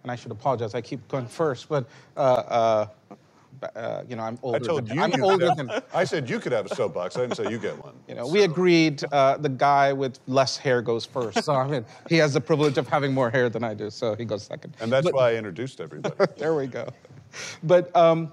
Speaker 2: and I should apologize, I keep going first, but uh, uh, Uh, you know, I'm older.
Speaker 1: I told
Speaker 2: than,
Speaker 1: you.
Speaker 2: I'm
Speaker 1: you
Speaker 2: older than.
Speaker 1: I said you could have a soapbox. I didn't say you get one.
Speaker 2: You know, we agreed uh, the guy with less hair goes first. So I mean, he has the privilege of having more hair than I do, so he goes second.
Speaker 1: And that's
Speaker 2: But-
Speaker 1: why I introduced everybody.
Speaker 2: there we go. But um,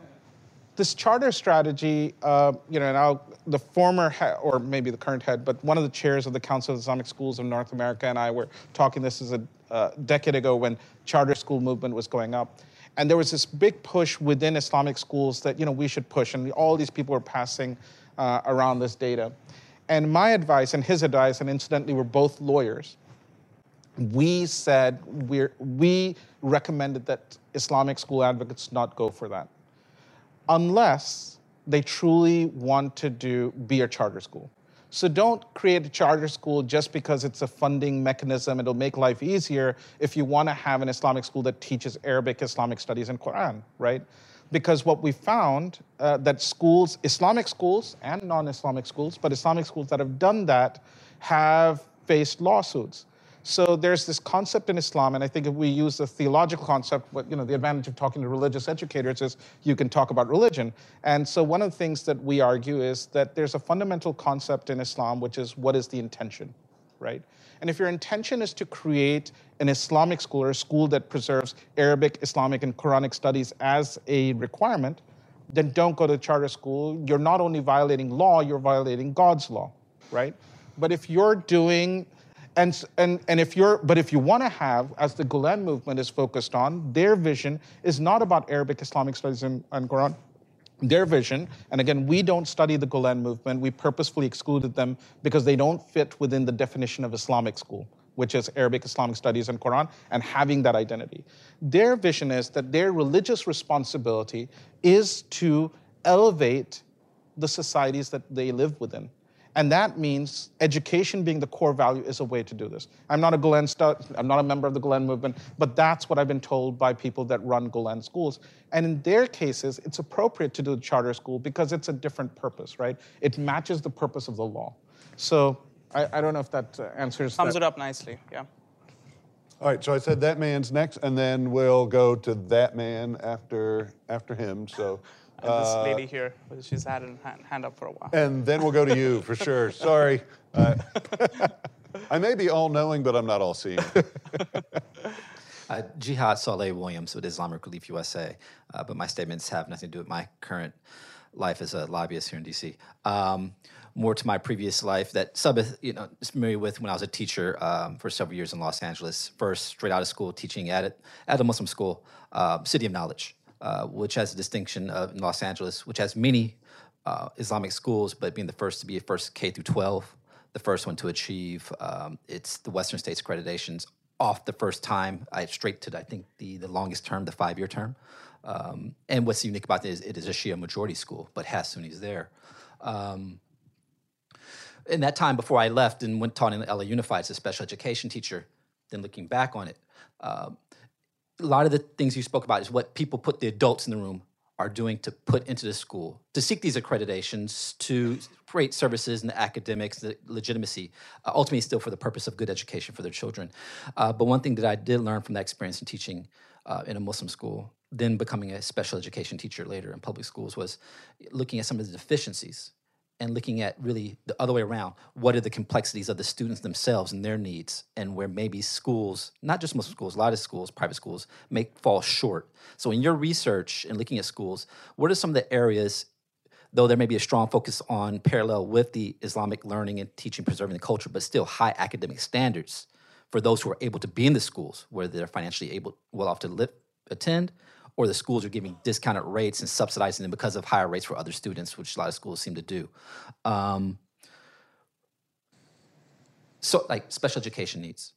Speaker 2: this charter strategy, uh, you know, now the former head, or maybe the current head, but one of the chairs of the Council of Islamic Schools of North America and I were talking. This is a uh, decade ago when charter school movement was going up, and there was this big push within Islamic schools that you know we should push, and all these people were passing uh, around this data. And my advice and his advice, and incidentally, we're both lawyers we said we're, we recommended that Islamic school advocates not go for that unless they truly want to do be a charter school. So don't create a charter school just because it's a funding mechanism. It'll make life easier if you want to have an Islamic school that teaches Arabic, Islamic studies, and Quran, right? Because what we found uh, that schools, Islamic schools and non-Islamic schools, but Islamic schools that have done that have faced lawsuits. So there's this concept in Islam, and I think if we use the theological concept, what you know, the advantage of talking to religious educators is you can talk about religion. And so one of the things that we argue is that there's a fundamental concept in Islam, which is what is the intention, right? And if your intention is to create an Islamic school or a school that preserves Arabic, Islamic, and Quranic studies as a requirement, then don't go to charter school. You're not only violating law, you're violating God's law, right? But if you're doing and, and, and if you're, but if you want to have, as the Gulen movement is focused on, their vision is not about Arabic, Islamic studies, and, and Quran. Their vision, and again, we don't study the Gulen movement. We purposefully excluded them because they don't fit within the definition of Islamic school, which is Arabic, Islamic studies, and Quran, and having that identity. Their vision is that their religious responsibility is to elevate the societies that they live within. And that means education being the core value is a way to do this. I'm not a Gulen stu- I'm not a member of the Gulen movement, but that's what I've been told by people that run Gulen schools. And in their cases, it's appropriate to do a charter school because it's a different purpose, right? It matches the purpose of the law. So I, I don't know if that uh, answers.
Speaker 3: Sums
Speaker 2: that.
Speaker 3: it up nicely. Yeah.
Speaker 1: All right, so I said that man's next, and then we'll go to that man after after him. So,
Speaker 3: And this lady here, she's had her hand, hand up for a while.
Speaker 1: and then we'll go to you for sure. Sorry, uh, I may be all knowing, but I'm not all seeing.
Speaker 9: Uh, Jihad Saleh Williams with Islamic Relief USA, uh, but my statements have nothing to do with my current life as a lobbyist here in DC. Um, more to my previous life that Sabith, you know, is familiar with when I was a teacher um, for several years in Los Angeles. First, straight out of school, teaching at it at a Muslim school, uh, City of Knowledge, uh, which has a distinction of in Los Angeles, which has many uh, Islamic schools, but being the first to be a first K through 12, the first one to achieve um, it's the Western States accreditations off the first time. I straight to I think the the longest term, the five year term. Um, and what's unique about it is it is a Shia majority school, but has Sunnis there. Um, in that time before I left and went taught in LA Unified as a special education teacher, then looking back on it, um, a lot of the things you spoke about is what people put the adults in the room are doing to put into the school to seek these accreditations to create services and the academics the legitimacy uh, ultimately still for the purpose of good education for their children. Uh, but one thing that i did learn from that experience in teaching uh, in a muslim school then becoming a special education teacher later in public schools was looking at some of the deficiencies and looking at really the other way around what are the complexities of the students themselves and their needs and where maybe schools not just muslim schools a lot of schools private schools may fall short. So in your research and looking at schools what are some of the areas though there may be a strong focus on parallel with the islamic learning and teaching preserving the culture but still high academic standards for those who are able to be in the schools where they're financially able well off to live, attend or the schools are giving discounted rates and subsidizing them because of higher rates for other students, which a lot of schools seem to do. Um, so, like special education needs.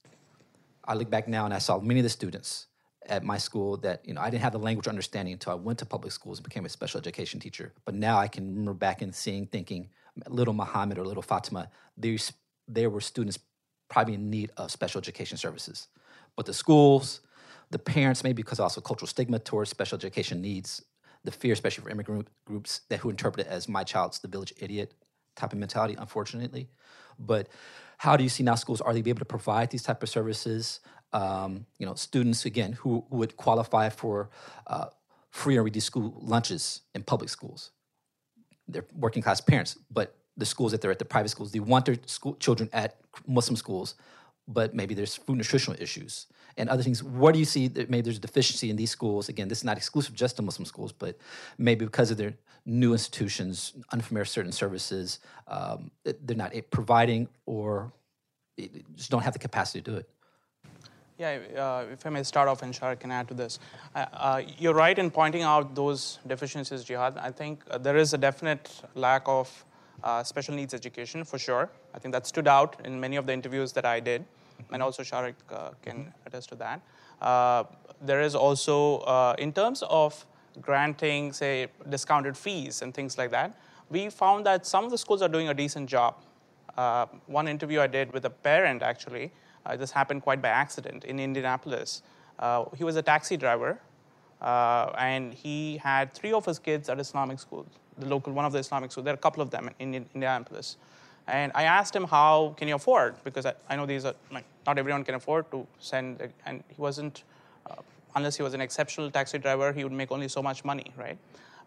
Speaker 9: I look back now and I saw many of the students at my school that you know I didn't have the language understanding until I went to public schools and became a special education teacher. But now I can remember back and seeing, thinking, little Muhammad or little Fatima, these there were students probably in need of special education services. But the schools, the parents, maybe because also cultural stigma towards special education needs, the fear, especially for immigrant groups that who interpret it as my child's the village idiot type of mentality, unfortunately. But how do you see now schools are they able to provide these type of services? Um, you know, students again who, who would qualify for uh, free or reduced school lunches in public schools. They're working class parents, but the schools that they're at, the private schools, they want their school, children at Muslim schools, but maybe there's food nutritional issues and other things. What do you see that maybe there's a deficiency in these schools? Again, this is not exclusive just to Muslim schools, but maybe because of their new institutions, unfamiliar certain services, um, they're not providing or just don't have the capacity to do it.
Speaker 3: Yeah, uh, if I may start off and Shariq can add to this. Uh, uh, you're right in pointing out those deficiencies, Jihad. I think uh, there is a definite lack of uh, special needs education for sure. I think that stood out in many of the interviews that I did, and also Shariq uh, can attest to that. there is also, in terms of granting, say, discounted fees and things like that, we found that some of the schools are doing a decent job. one interview I did with a parent actually uh, this happened quite by accident in Indianapolis. Uh, he was a taxi driver, uh, and he had three of his kids at Islamic schools, the local one of the Islamic schools. There are a couple of them in, in Indianapolis. And I asked him, how can you afford? Because I, I know these are, like, not everyone can afford to send, and he wasn't, uh, unless he was an exceptional taxi driver, he would make only so much money, right?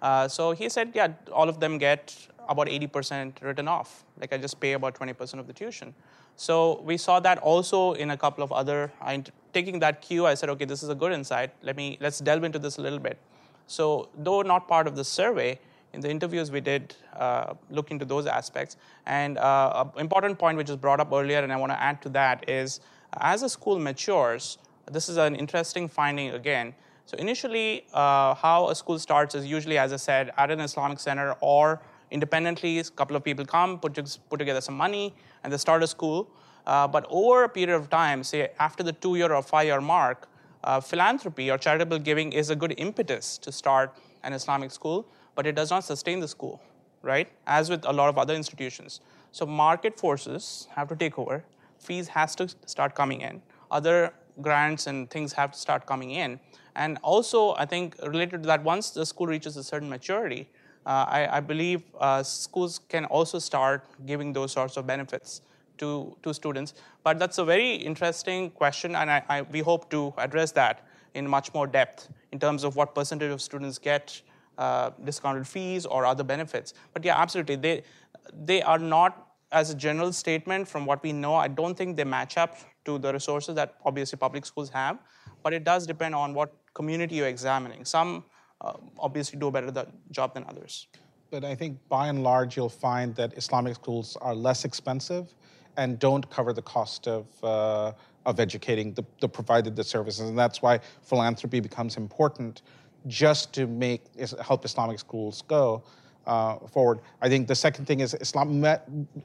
Speaker 3: Uh, so he said, yeah, all of them get about 80% written off. Like I just pay about 20% of the tuition. So we saw that also in a couple of other. I, taking that cue, I said, okay, this is a good insight. Let me let's delve into this a little bit. So though not part of the survey, in the interviews we did uh, look into those aspects. And uh, an important point which was brought up earlier, and I want to add to that is, as a school matures, this is an interesting finding again. So initially, uh, how a school starts is usually, as I said, at an Islamic center or independently. A couple of people come, put, put together some money, and they start a school. Uh, but over a period of time, say after the two year or five year mark, uh, philanthropy or charitable giving is a good impetus to start an Islamic school, but it does not sustain the school, right? As with a lot of other institutions. So market forces have to take over, fees has to start coming in, other grants and things have to start coming in. And also, I think related to that, once the school reaches a certain maturity, uh, I, I, believe uh, schools can also start giving those sorts of benefits to, to students. But that's a very interesting question, and I, I, we hope to address that in much more depth in terms of what percentage of students get uh, discounted fees or other benefits. But yeah, absolutely, they, they are not, as a general statement, from what we know, I don't think they match up to the resources that obviously public schools have, but it does depend on what community you're examining. Some uh, obviously do a better job than others.
Speaker 2: But I think by and large, you'll find that Islamic schools are less expensive and don't cover the cost of, uh, of educating the, the provided the services. And that's why philanthropy becomes important just to make help Islamic schools go uh, forward. I think the second thing is Islam,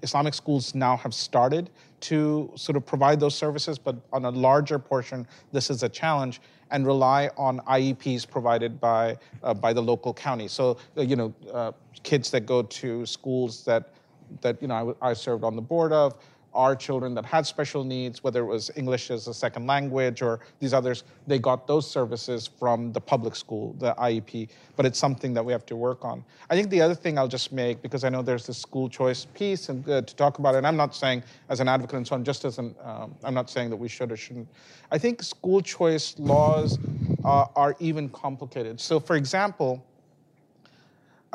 Speaker 2: Islamic schools now have started to sort of provide those services, but on a larger portion, this is a challenge and rely on IEPs provided by uh, by the local county. So uh, you know, uh, kids that go to schools that that you know I, I served on the board of our children that had special needs, whether it was English as a second language or these others, they got those services from the public school, the IEP. But it's something that we have to work on. I think the other thing I'll just make, because I know there's this school choice piece and uh, to talk about it, and I'm not saying as an advocate and so on, just as an, um, I'm not saying that we should or shouldn't. I think school choice laws uh, are even complicated. So, for example,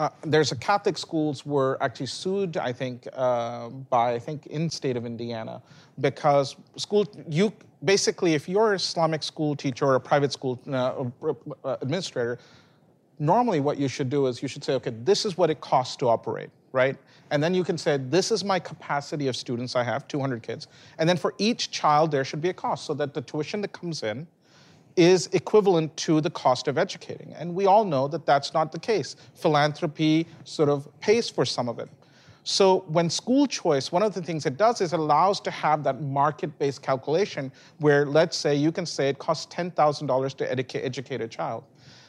Speaker 2: uh, there's a Catholic schools were actually sued, I think, uh, by I think in state of Indiana, because school you basically if you're an Islamic school teacher or a private school uh, uh, administrator, normally what you should do is you should say, okay, this is what it costs to operate, right? And then you can say, this is my capacity of students I have, 200 kids, and then for each child there should be a cost, so that the tuition that comes in is equivalent to the cost of educating. And we all know that that's not the case. Philanthropy sort of pays for some of it. So when school choice, one of the things it does is it allows to have that market-based calculation where let's say you can say it costs $10,000 to educate, educate a child.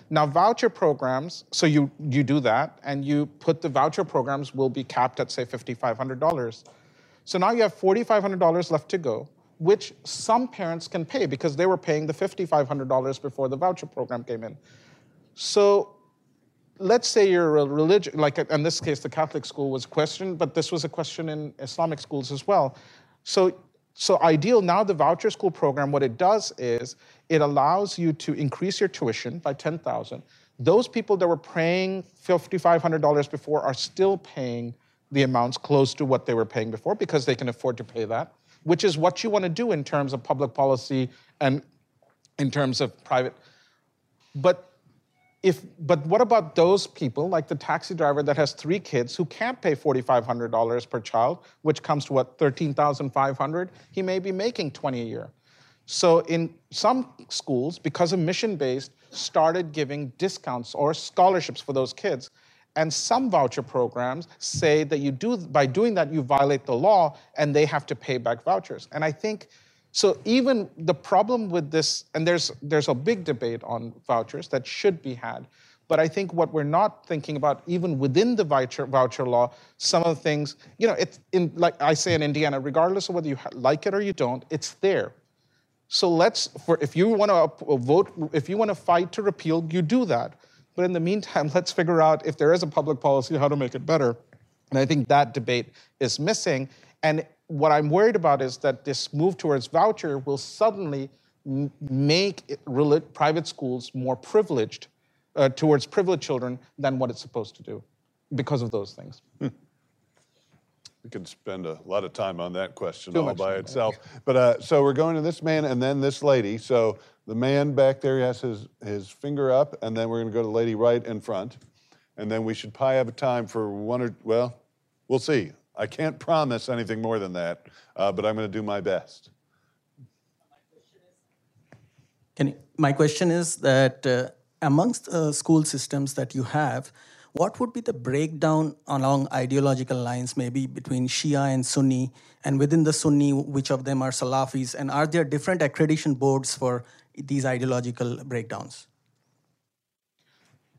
Speaker 2: Now voucher programs, so you, you do that and you put the voucher programs will be capped at say $5,500. So now you have $4,500 left to go which some parents can pay because they were paying the $5,500 before the voucher program came in. So let's say you're a religion, like in this case, the Catholic school was questioned, but this was a question in Islamic schools as well. So, so ideal now the voucher school program, what it does is it allows you to increase your tuition by 10,000, Those people that were paying $5,500 before are still paying the amounts close to what they were paying before because they can afford to pay that, which is what you want to do in terms of public policy and in terms of private. But if but what about those people like the taxi driver that has three kids who can't pay $4500 per child which comes to what 13500 he may be making 20 a year so in some schools because of mission based started giving discounts or scholarships for those kids and some voucher programs say that you do by doing that you violate the law and they have to pay back vouchers and i think so even the problem with this, and there's there's a big debate on vouchers that should be had, but I think what we're not thinking about, even within the voucher voucher law, some of the things, you know, it's in like I say in Indiana, regardless of whether you like it or you don't, it's there. So let's, for if you want to vote, if you want to fight to repeal, you do that. But in the meantime, let's figure out if there is a public policy, how to make it better. And I think that debate is missing. And what I'm worried about is that this move towards voucher will suddenly make it, private schools more privileged uh, towards privileged children than what it's supposed to do because of those things. Hmm.
Speaker 1: We could spend a lot of time on that question Too all by itself. But uh, so we're going to this man and then this lady. So the man back there has his, his finger up, and then we're going to go to the lady right in front. And then we should probably have a time for one or, well, we'll see. I can't promise anything more than that, uh, but I'm going to do my best.
Speaker 10: Can my question is that uh, amongst uh, school systems that you have, what would be the breakdown along ideological lines, maybe between Shia and Sunni, and within the Sunni, which of them are Salafis, and are there different accreditation boards for these ideological breakdowns?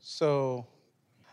Speaker 2: So,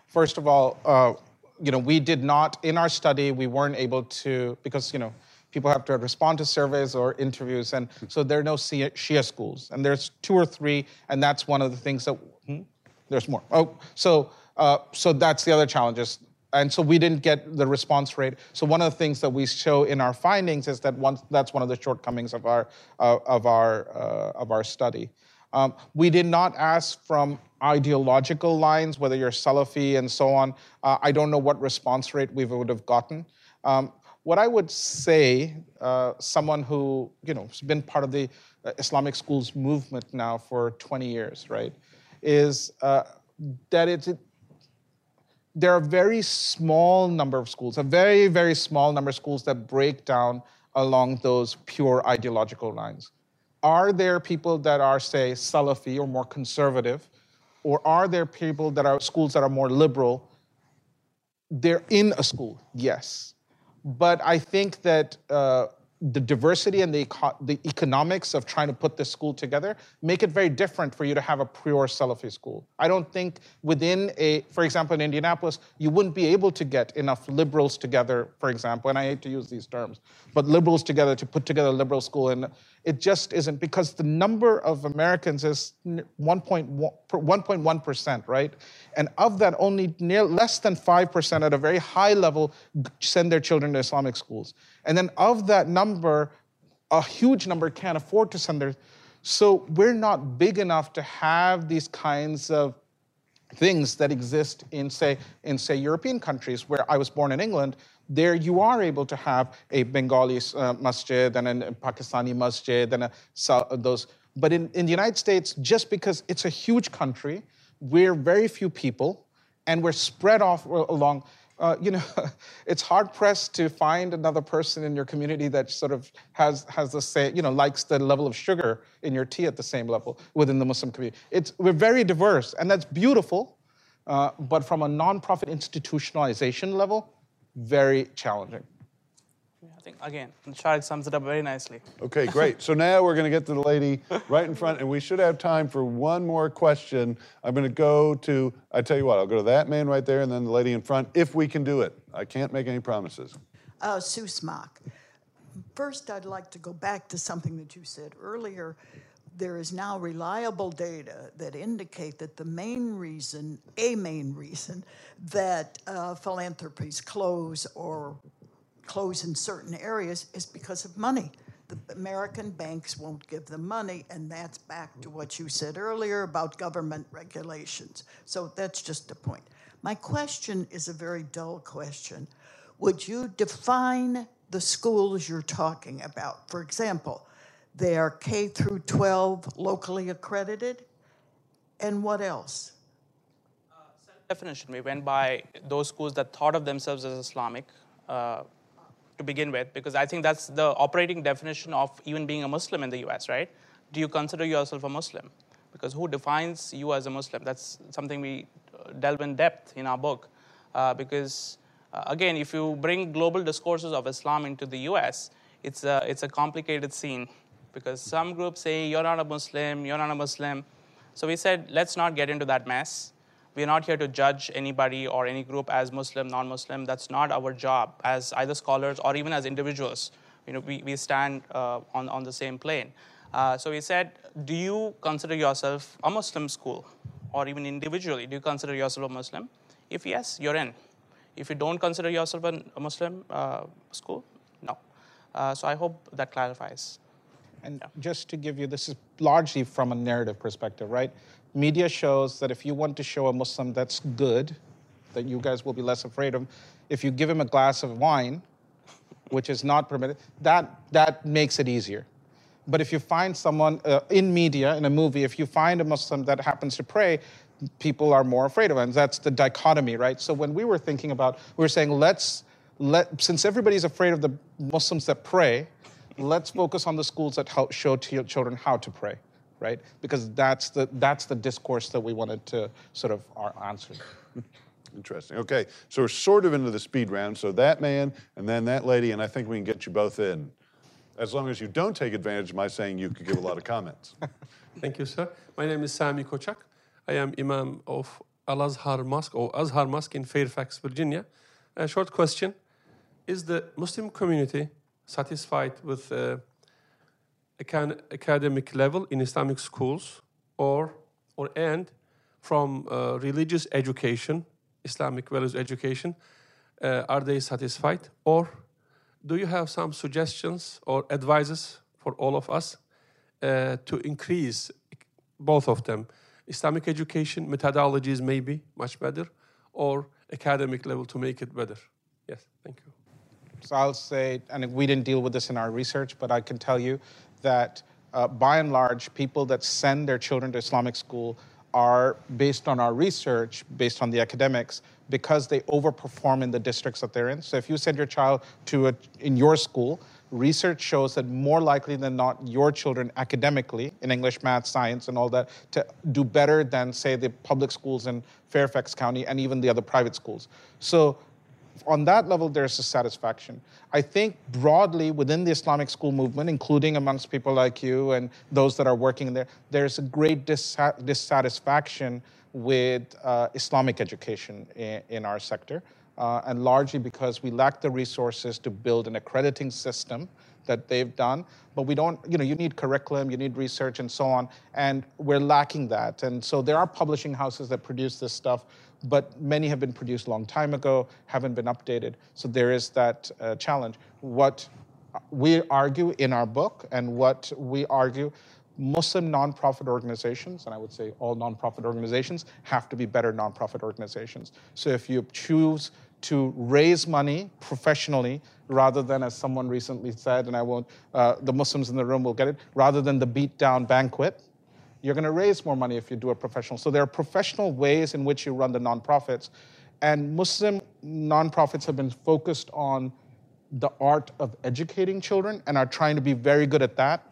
Speaker 2: first of all, uh, you know, we did not, in our study, we weren't able to, because, you know, people have to respond to surveys or interviews, and so there are no Shia schools. And there's two or three, and that's one of the things that, hmm? there's more. Oh, so, uh, so that's the other challenges. And so we didn't get the response rate. So one of the things that we show in our findings is that one, that's one of the shortcomings of our, uh, of our, uh, of our study. Um, we did not ask from ideological lines, whether you're Salafi and so on. Uh, I don't know what response rate we would have gotten. Um, what I would say, uh, someone who you know has been part of the uh, Islamic schools movement now for 20 years, right, is uh, that it's it, there are very small number of schools, a very very small number of schools that break down along those pure ideological lines. Are there people that are, say, Salafi or more conservative, or are there people that are schools that are more liberal? They're in a school, yes. But I think that uh, the diversity and the, eco- the economics of trying to put this school together make it very different for you to have a pure Salafi school. I don't think within a, for example, in Indianapolis, you wouldn't be able to get enough liberals together, for example, and I hate to use these terms, but liberals together to put together a liberal school. And it just isn't because the number of Americans is 1.1%, right? And of that, only near, less than 5% at a very high level send their children to Islamic schools. And then of that number, a huge number can't afford to send their. So we're not big enough to have these kinds of things that exist in say in say European countries where I was born in England. There you are able to have a Bengali uh, masjid and a Pakistani masjid and a, so, those. But in, in the United States, just because it's a huge country, we're very few people, and we're spread off along uh, you know, it's hard pressed to find another person in your community that sort of has has the same, you know, likes the level of sugar in your tea at the same level within the Muslim community. It's we're very diverse, and that's beautiful, uh, but from a nonprofit institutionalization level, very challenging.
Speaker 3: I think, again, Shariq sums it up very nicely.
Speaker 1: Okay, great. so now we're going to get to the lady right in front, and we should have time for one more question. I'm going to go to, I tell you what, I'll go to that man right there and then the lady in front, if we can do it. I can't make any promises.
Speaker 11: Uh, Sue Smock. First, I'd like to go back to something that you said earlier. There is now reliable data that indicate that the main reason, a main reason, that uh, philanthropies close or close in certain areas is because of money. the American banks won't give them money, and that's back to what you said earlier about government regulations. So that's just a point. My question is a very dull question. Would you define the schools you're talking about? For example, they are K through 12 locally accredited, and what else?
Speaker 3: definition. We went by those schools that thought of themselves as Islamic uh, to begin with, because I think that's the operating definition of even being a Muslim in the US, right? Do you consider yourself a Muslim? Because who defines you as a Muslim? That's something we uh, delve in depth in our book. Uh, because, uh, again, if you bring global discourses of Islam into the US, it's a, it's a complicated scene because some groups say, you're not a Muslim, you're not a Muslim. So we said, let's not get into that mess. We're not here to judge anybody or any group as Muslim, non Muslim. That's not our job as either scholars or even as individuals. You know, we, we stand uh, on, on the same plane. Uh, so we said, do you consider yourself a Muslim school? Or even individually, do you consider yourself a Muslim? If yes, you're in. If you don't consider yourself a Muslim uh, school, no. Uh, so I hope that clarifies.
Speaker 2: And just to give you, this is largely from a narrative perspective, right? Media shows that if you want to show a Muslim that's good, that you guys will be less afraid of, if you give him a glass of wine, which is not permitted, that, that makes it easier. But if you find someone uh, in media, in a movie, if you find a Muslim that happens to pray, people are more afraid of him. And that's the dichotomy, right? So when we were thinking about, we were saying, let's, let, since everybody's afraid of the Muslims that pray, let's focus on the schools that help show to children how to pray, right? Because that's the, that's the discourse that we wanted to sort of our answer.
Speaker 1: Interesting. Okay, so we're sort of into the speed round. So that man and then that lady, and I think we can get you both in. As long as you don't take advantage of my saying you could give a lot of comments.
Speaker 12: Thank you, sir. My name is Sami Kochak. I am Imam of Al Azhar Mosque or Azhar Mosque in Fairfax, Virginia. A short question Is the Muslim community satisfied with uh, academic level in Islamic schools or, or and from uh, religious education, Islamic values education, uh, are they satisfied? Or do you have some suggestions or advices for all of us uh, to increase both of them? Islamic education methodologies maybe much better, or academic level to make it better. Yes, thank you.
Speaker 2: So I'll say, and we didn't deal with this in our research, but I can tell you that uh, by and large, people that send their children to Islamic school are based on our research, based on the academics, because they overperform in the districts that they're in. So if you send your child to a, in your school, research shows that more likely than not, your children academically in English, math, science, and all that to do better than say the public schools in Fairfax County and even the other private schools. So on that level, there's a satisfaction. I think broadly within the Islamic school movement, including amongst people like you and those that are working there, there's a great dissatisfaction with uh, Islamic education in, in our sector, uh, and largely because we lack the resources to build an accrediting system that they've done. But we don't, you know, you need curriculum, you need research, and so on, and we're lacking that. And so there are publishing houses that produce this stuff but many have been produced a long time ago, haven't been updated. So there is that uh, challenge. What we argue in our book and what we argue Muslim nonprofit organizations, and I would say all nonprofit organizations, have to be better nonprofit organizations. So if you choose to raise money professionally rather than, as someone recently said, and I won't, uh, the Muslims in the room will get it, rather than the beat down banquet, you're going to raise more money if you do a professional. So there are professional ways in which you run the nonprofits. And Muslim nonprofits have been focused on the art of educating children and are trying to be very good at that.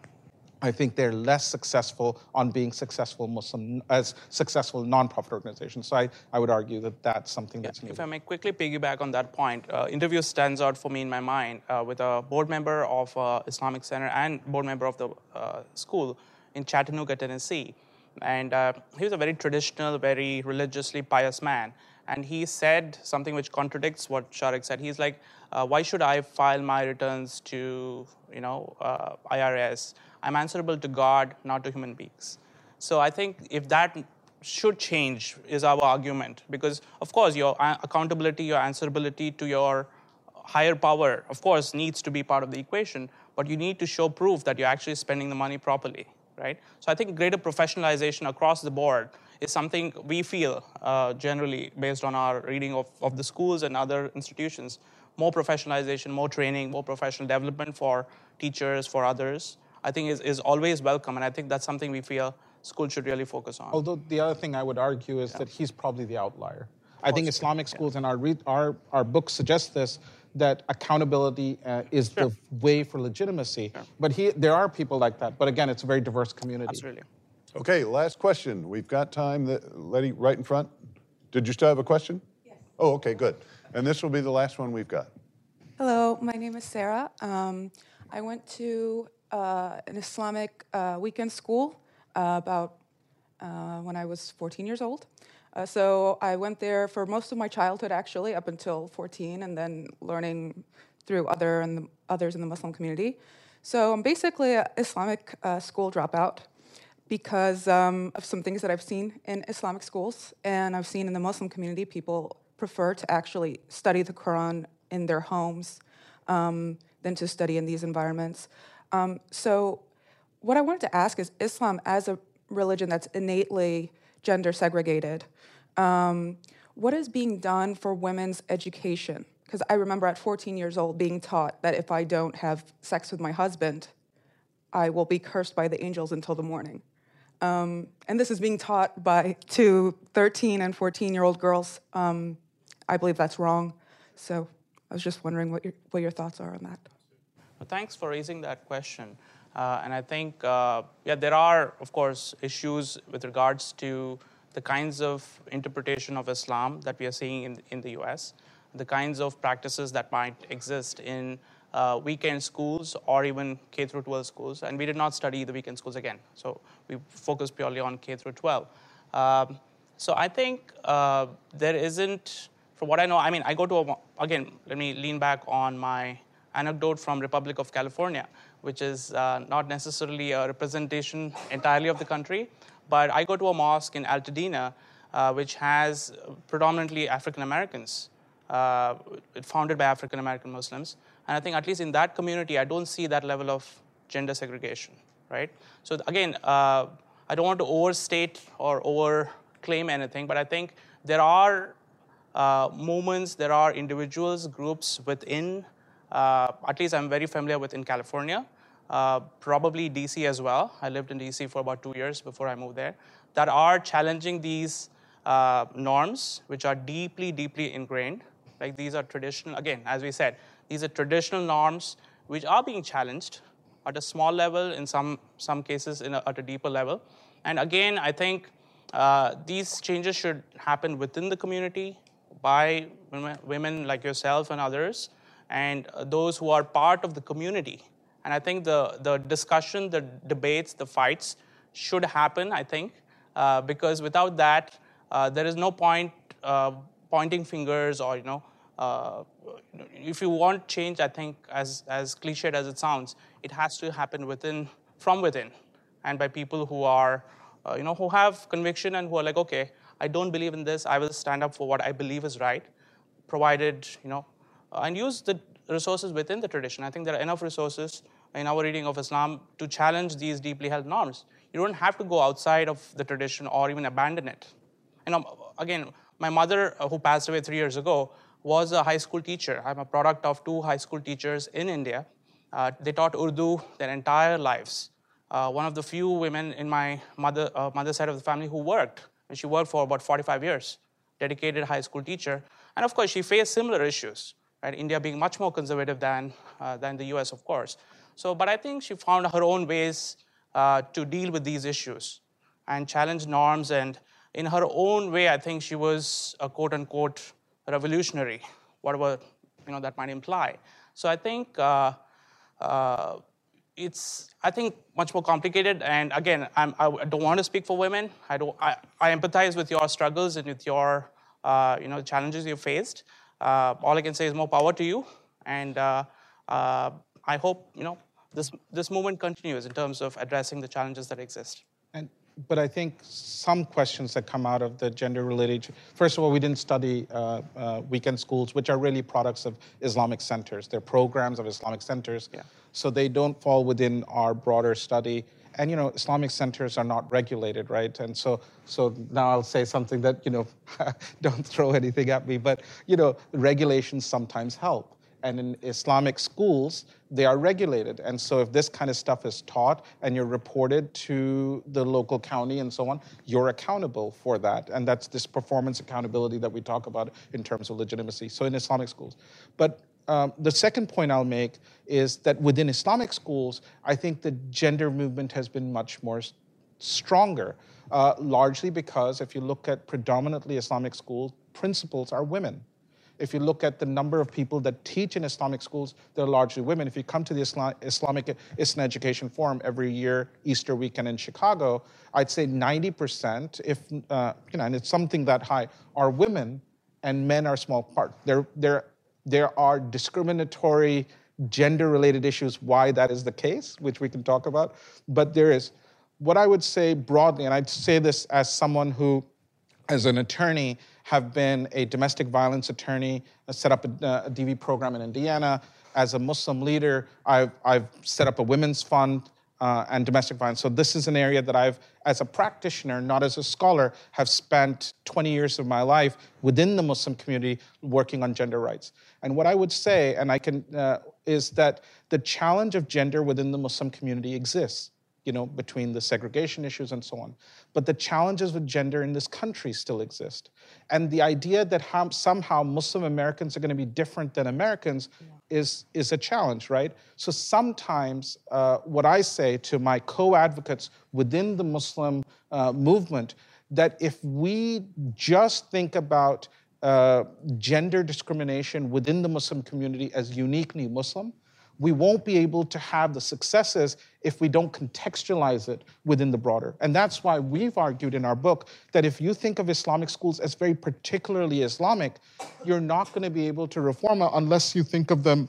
Speaker 2: I think they're less successful on being successful Muslim as successful nonprofit organizations. So I, I would argue that that's something that's
Speaker 3: needed. If I may quickly piggyback on that point, uh, interview stands out for me in my mind uh, with a board member of uh, Islamic Center and board member of the uh, school in Chattanooga, Tennessee. And uh, he was a very traditional, very religiously pious man. And he said something which contradicts what Shariq said. He's like, uh, why should I file my returns to, you know, uh, IRS? I'm answerable to God, not to human beings. So I think if that should change is our argument because of course your accountability your answerability to your higher power of course needs to be part of the equation but you need to show proof that you're actually spending the money properly, right? So I think greater professionalization across the board is something we feel uh, generally based on our reading of, of the schools and other institutions. More professionalization, more training, more professional development for teachers, for others, I think is, is always welcome. And I think that's something we feel schools should really focus on.
Speaker 2: Although the other thing I would argue is that he's probably the outlier. I think Islamic schools and our, re- our, our book suggests this that accountability uh, is the way for legitimacy. But he, there are people like that. But again, it's a very diverse community.
Speaker 3: Absolutely.
Speaker 1: Okay, last question. We've got time. That, Letty, right in front. Did you still have a question? Yes. Oh, okay, good. And this will be the last one we've got.
Speaker 13: Hello, my name is Sarah. Um, I went to uh, an Islamic uh, weekend school uh, about uh, when I was 14 years old. Uh, so I went there for most of my childhood, actually, up until 14, and then learning through other and the, others in the Muslim community. So I'm basically an Islamic uh, school dropout because um, of some things that I've seen in Islamic schools, and I've seen in the Muslim community people prefer to actually study the Quran in their homes um, than to study in these environments. Um, so, what I wanted to ask is Islam, as a religion that's innately gender segregated, um, what is being done for women's education? Because I remember at 14 years old being taught that if I don't have sex with my husband, I will be cursed by the angels until the morning. Um, and this is being taught by two 13 and 14 year old girls. Um, I believe that's wrong. So I was just wondering what your, what your thoughts are on that.
Speaker 3: Well, thanks for raising that question. Uh, and I think, uh, yeah, there are, of course, issues with regards to the kinds of interpretation of Islam that we are seeing in, in the US, the kinds of practices that might exist in uh, weekend schools or even K through 12 schools. And we did not study the weekend schools again. So we focused purely on K through 12. Um, so I think uh, there isn't, from what I know, I mean, I go to, a, again, let me lean back on my anecdote from Republic of California, which is uh, not necessarily a representation entirely of the country, but I go to a mosque in Altadena, uh, which has predominantly African Americans, uh, founded by African American Muslims. And I think at least in that community, I don't see that level of gender segregation, right? So again, uh, I don't want to overstate or overclaim anything, but I think there are uh, movements, there are individuals, groups within, at least I'm very familiar with in California, uh, probably DC as well. I lived in DC for about two years before I moved there, that are challenging these uh, norms, which are deeply, deeply ingrained. Like these are traditional, again, as we said, these are traditional norms which are being challenged at a small level, in some, some cases a, at a deeper level. And again, I think uh, these changes should happen within the community by women, women like yourself and others, and those who are part of the community. And I think the, the discussion, the debates, the fights should happen, I think, uh, because without that, uh, there is no point uh, pointing fingers or, you know, uh, if you want change, I think, as, as cliched as it sounds, it has to happen within, from within, and by people who are, uh, you know, who have conviction and who are like, okay, I don't believe in this. I will stand up for what I believe is right, provided, you know, uh, and use the resources within the tradition. I think there are enough resources in our reading of Islam to challenge these deeply held norms. You don't have to go outside of the tradition or even abandon it. You know, again, my mother, uh, who passed away three years ago, was a high school teacher. I'm a product of two high school teachers in India. Uh, they taught Urdu their entire lives. Uh, one of the few women in my mother, uh, mother's side of the family who worked, and she worked for about 45 years, dedicated high school teacher. And of course, she faced similar issues, right? India being much more conservative than, uh, than the US, of course. So, but I think she found her own ways uh, to deal with these issues and challenge norms. And in her own way, I think she was a quote unquote revolutionary, whatever you know that might imply. So I think uh, uh, it's I think much more complicated. And again, I'm, I do not want to speak for women. I don't. I, I empathize with your struggles and with your uh, you know challenges you faced. Uh, all I can say is more power to you. And uh, uh, I hope you know this this movement continues in terms of addressing the challenges that exist And
Speaker 2: but I think some questions that come out of the gender related. First of all, we didn't study uh, uh, weekend schools, which are really products of Islamic centers. They're programs of Islamic centers.
Speaker 3: Yeah.
Speaker 2: So they don't fall within our broader study. And you know, Islamic centers are not regulated, right? And so, so now I'll say something that you know, don't throw anything at me, but you know, regulations sometimes help. And in Islamic schools, they are regulated. And so if this kind of stuff is taught and you're reported to the local county and so on, you're accountable for that. And that's this performance accountability that we talk about in terms of legitimacy. So in Islamic schools. But um, the second point I'll make is that within Islamic schools, I think the gender movement has been much more stronger, uh, largely because if you look at predominantly Islamic schools, principals are women. If you look at the number of people that teach in Islamic schools, they're largely women. If you come to the Islam, Islamic ISNA Education Forum every year, Easter weekend in Chicago, I'd say 90%, if uh, you know, and it's something that high, are women, and men are small part. There, there, there are discriminatory gender-related issues why that is the case, which we can talk about. But there is, what I would say broadly, and I'd say this as someone who, as an attorney, have been a domestic violence attorney, I set up a, uh, a DV program in Indiana. As a Muslim leader, I've, I've set up a women's fund uh, and domestic violence. So this is an area that I've, as a practitioner, not as a scholar, have spent 20 years of my life within the Muslim community working on gender rights. And what I would say, and I can, uh, is that the challenge of gender within the Muslim community exists you know, between the segregation issues and so on. But the challenges with gender in this country still exist. And the idea that how, somehow Muslim Americans are going to be different than Americans yeah. is, is a challenge, right? So sometimes uh, what I say to my co advocates within the Muslim uh, movement, that if we just think about uh, gender discrimination within the Muslim community as uniquely Muslim, we won't be able to have the successes if we don't contextualize it within the broader. And that's why we've argued in our book that if you think of Islamic schools as very particularly Islamic, you're not going to be able to reform it unless you think of them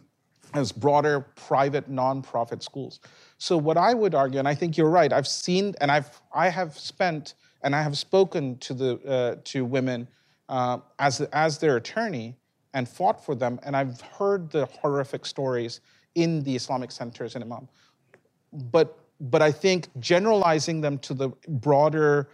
Speaker 2: as broader private nonprofit schools. So what I would argue, and I think you're right, I've seen and I've I have spent and I have spoken to the uh, to women uh, as as their attorney and fought for them, and I've heard the horrific stories in the Islamic centers in Imam. But, but I think generalizing them to the broader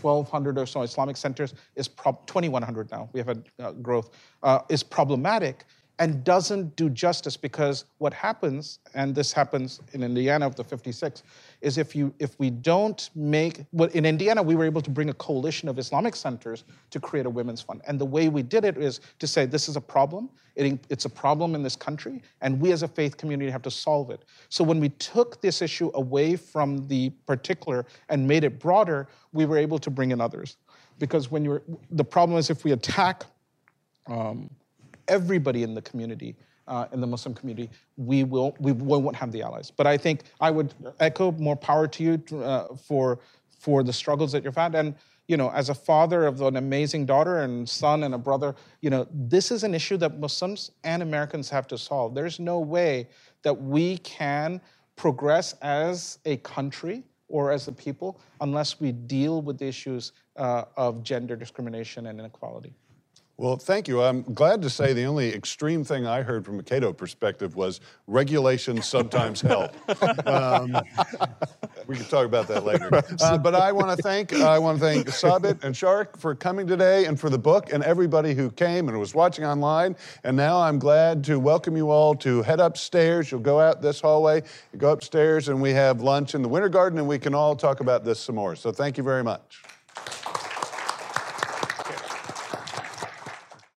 Speaker 2: 1,200 or so Islamic centers is prob- 2,100 now. We have a uh, growth uh, is problematic and doesn't do justice because what happens, and this happens in Indiana of the 56, is if you if we don't make well, in Indiana we were able to bring a coalition of Islamic centers to create a women's fund, and the way we did it is to say this is a problem, it, it's a problem in this country, and we as a faith community have to solve it. So when we took this issue away from the particular and made it broader, we were able to bring in others, because when you're the problem is if we attack. Um, everybody in the community, uh, in the Muslim community, we will we won't have the allies. But I think I would echo more power to you uh, for for the struggles that you've had. And you know, as a father of an amazing daughter and son and a brother, you know, this is an issue that Muslims and Americans have to solve. There's no way that we can progress as a country or as a people unless we deal with the issues uh, of gender discrimination and inequality.
Speaker 1: Well, thank you. I'm glad to say the only extreme thing I heard from a Cato perspective was regulations sometimes help. Um, we can talk about that later. Uh, but I want to thank I want to thank Sabith and Shariq for coming today and for the book and everybody who came and was watching online. And now I'm glad to welcome you all to head upstairs. You'll go out this hallway, you go upstairs, and we have lunch in the Winter Garden, and we can all talk about this some more. So thank you very much.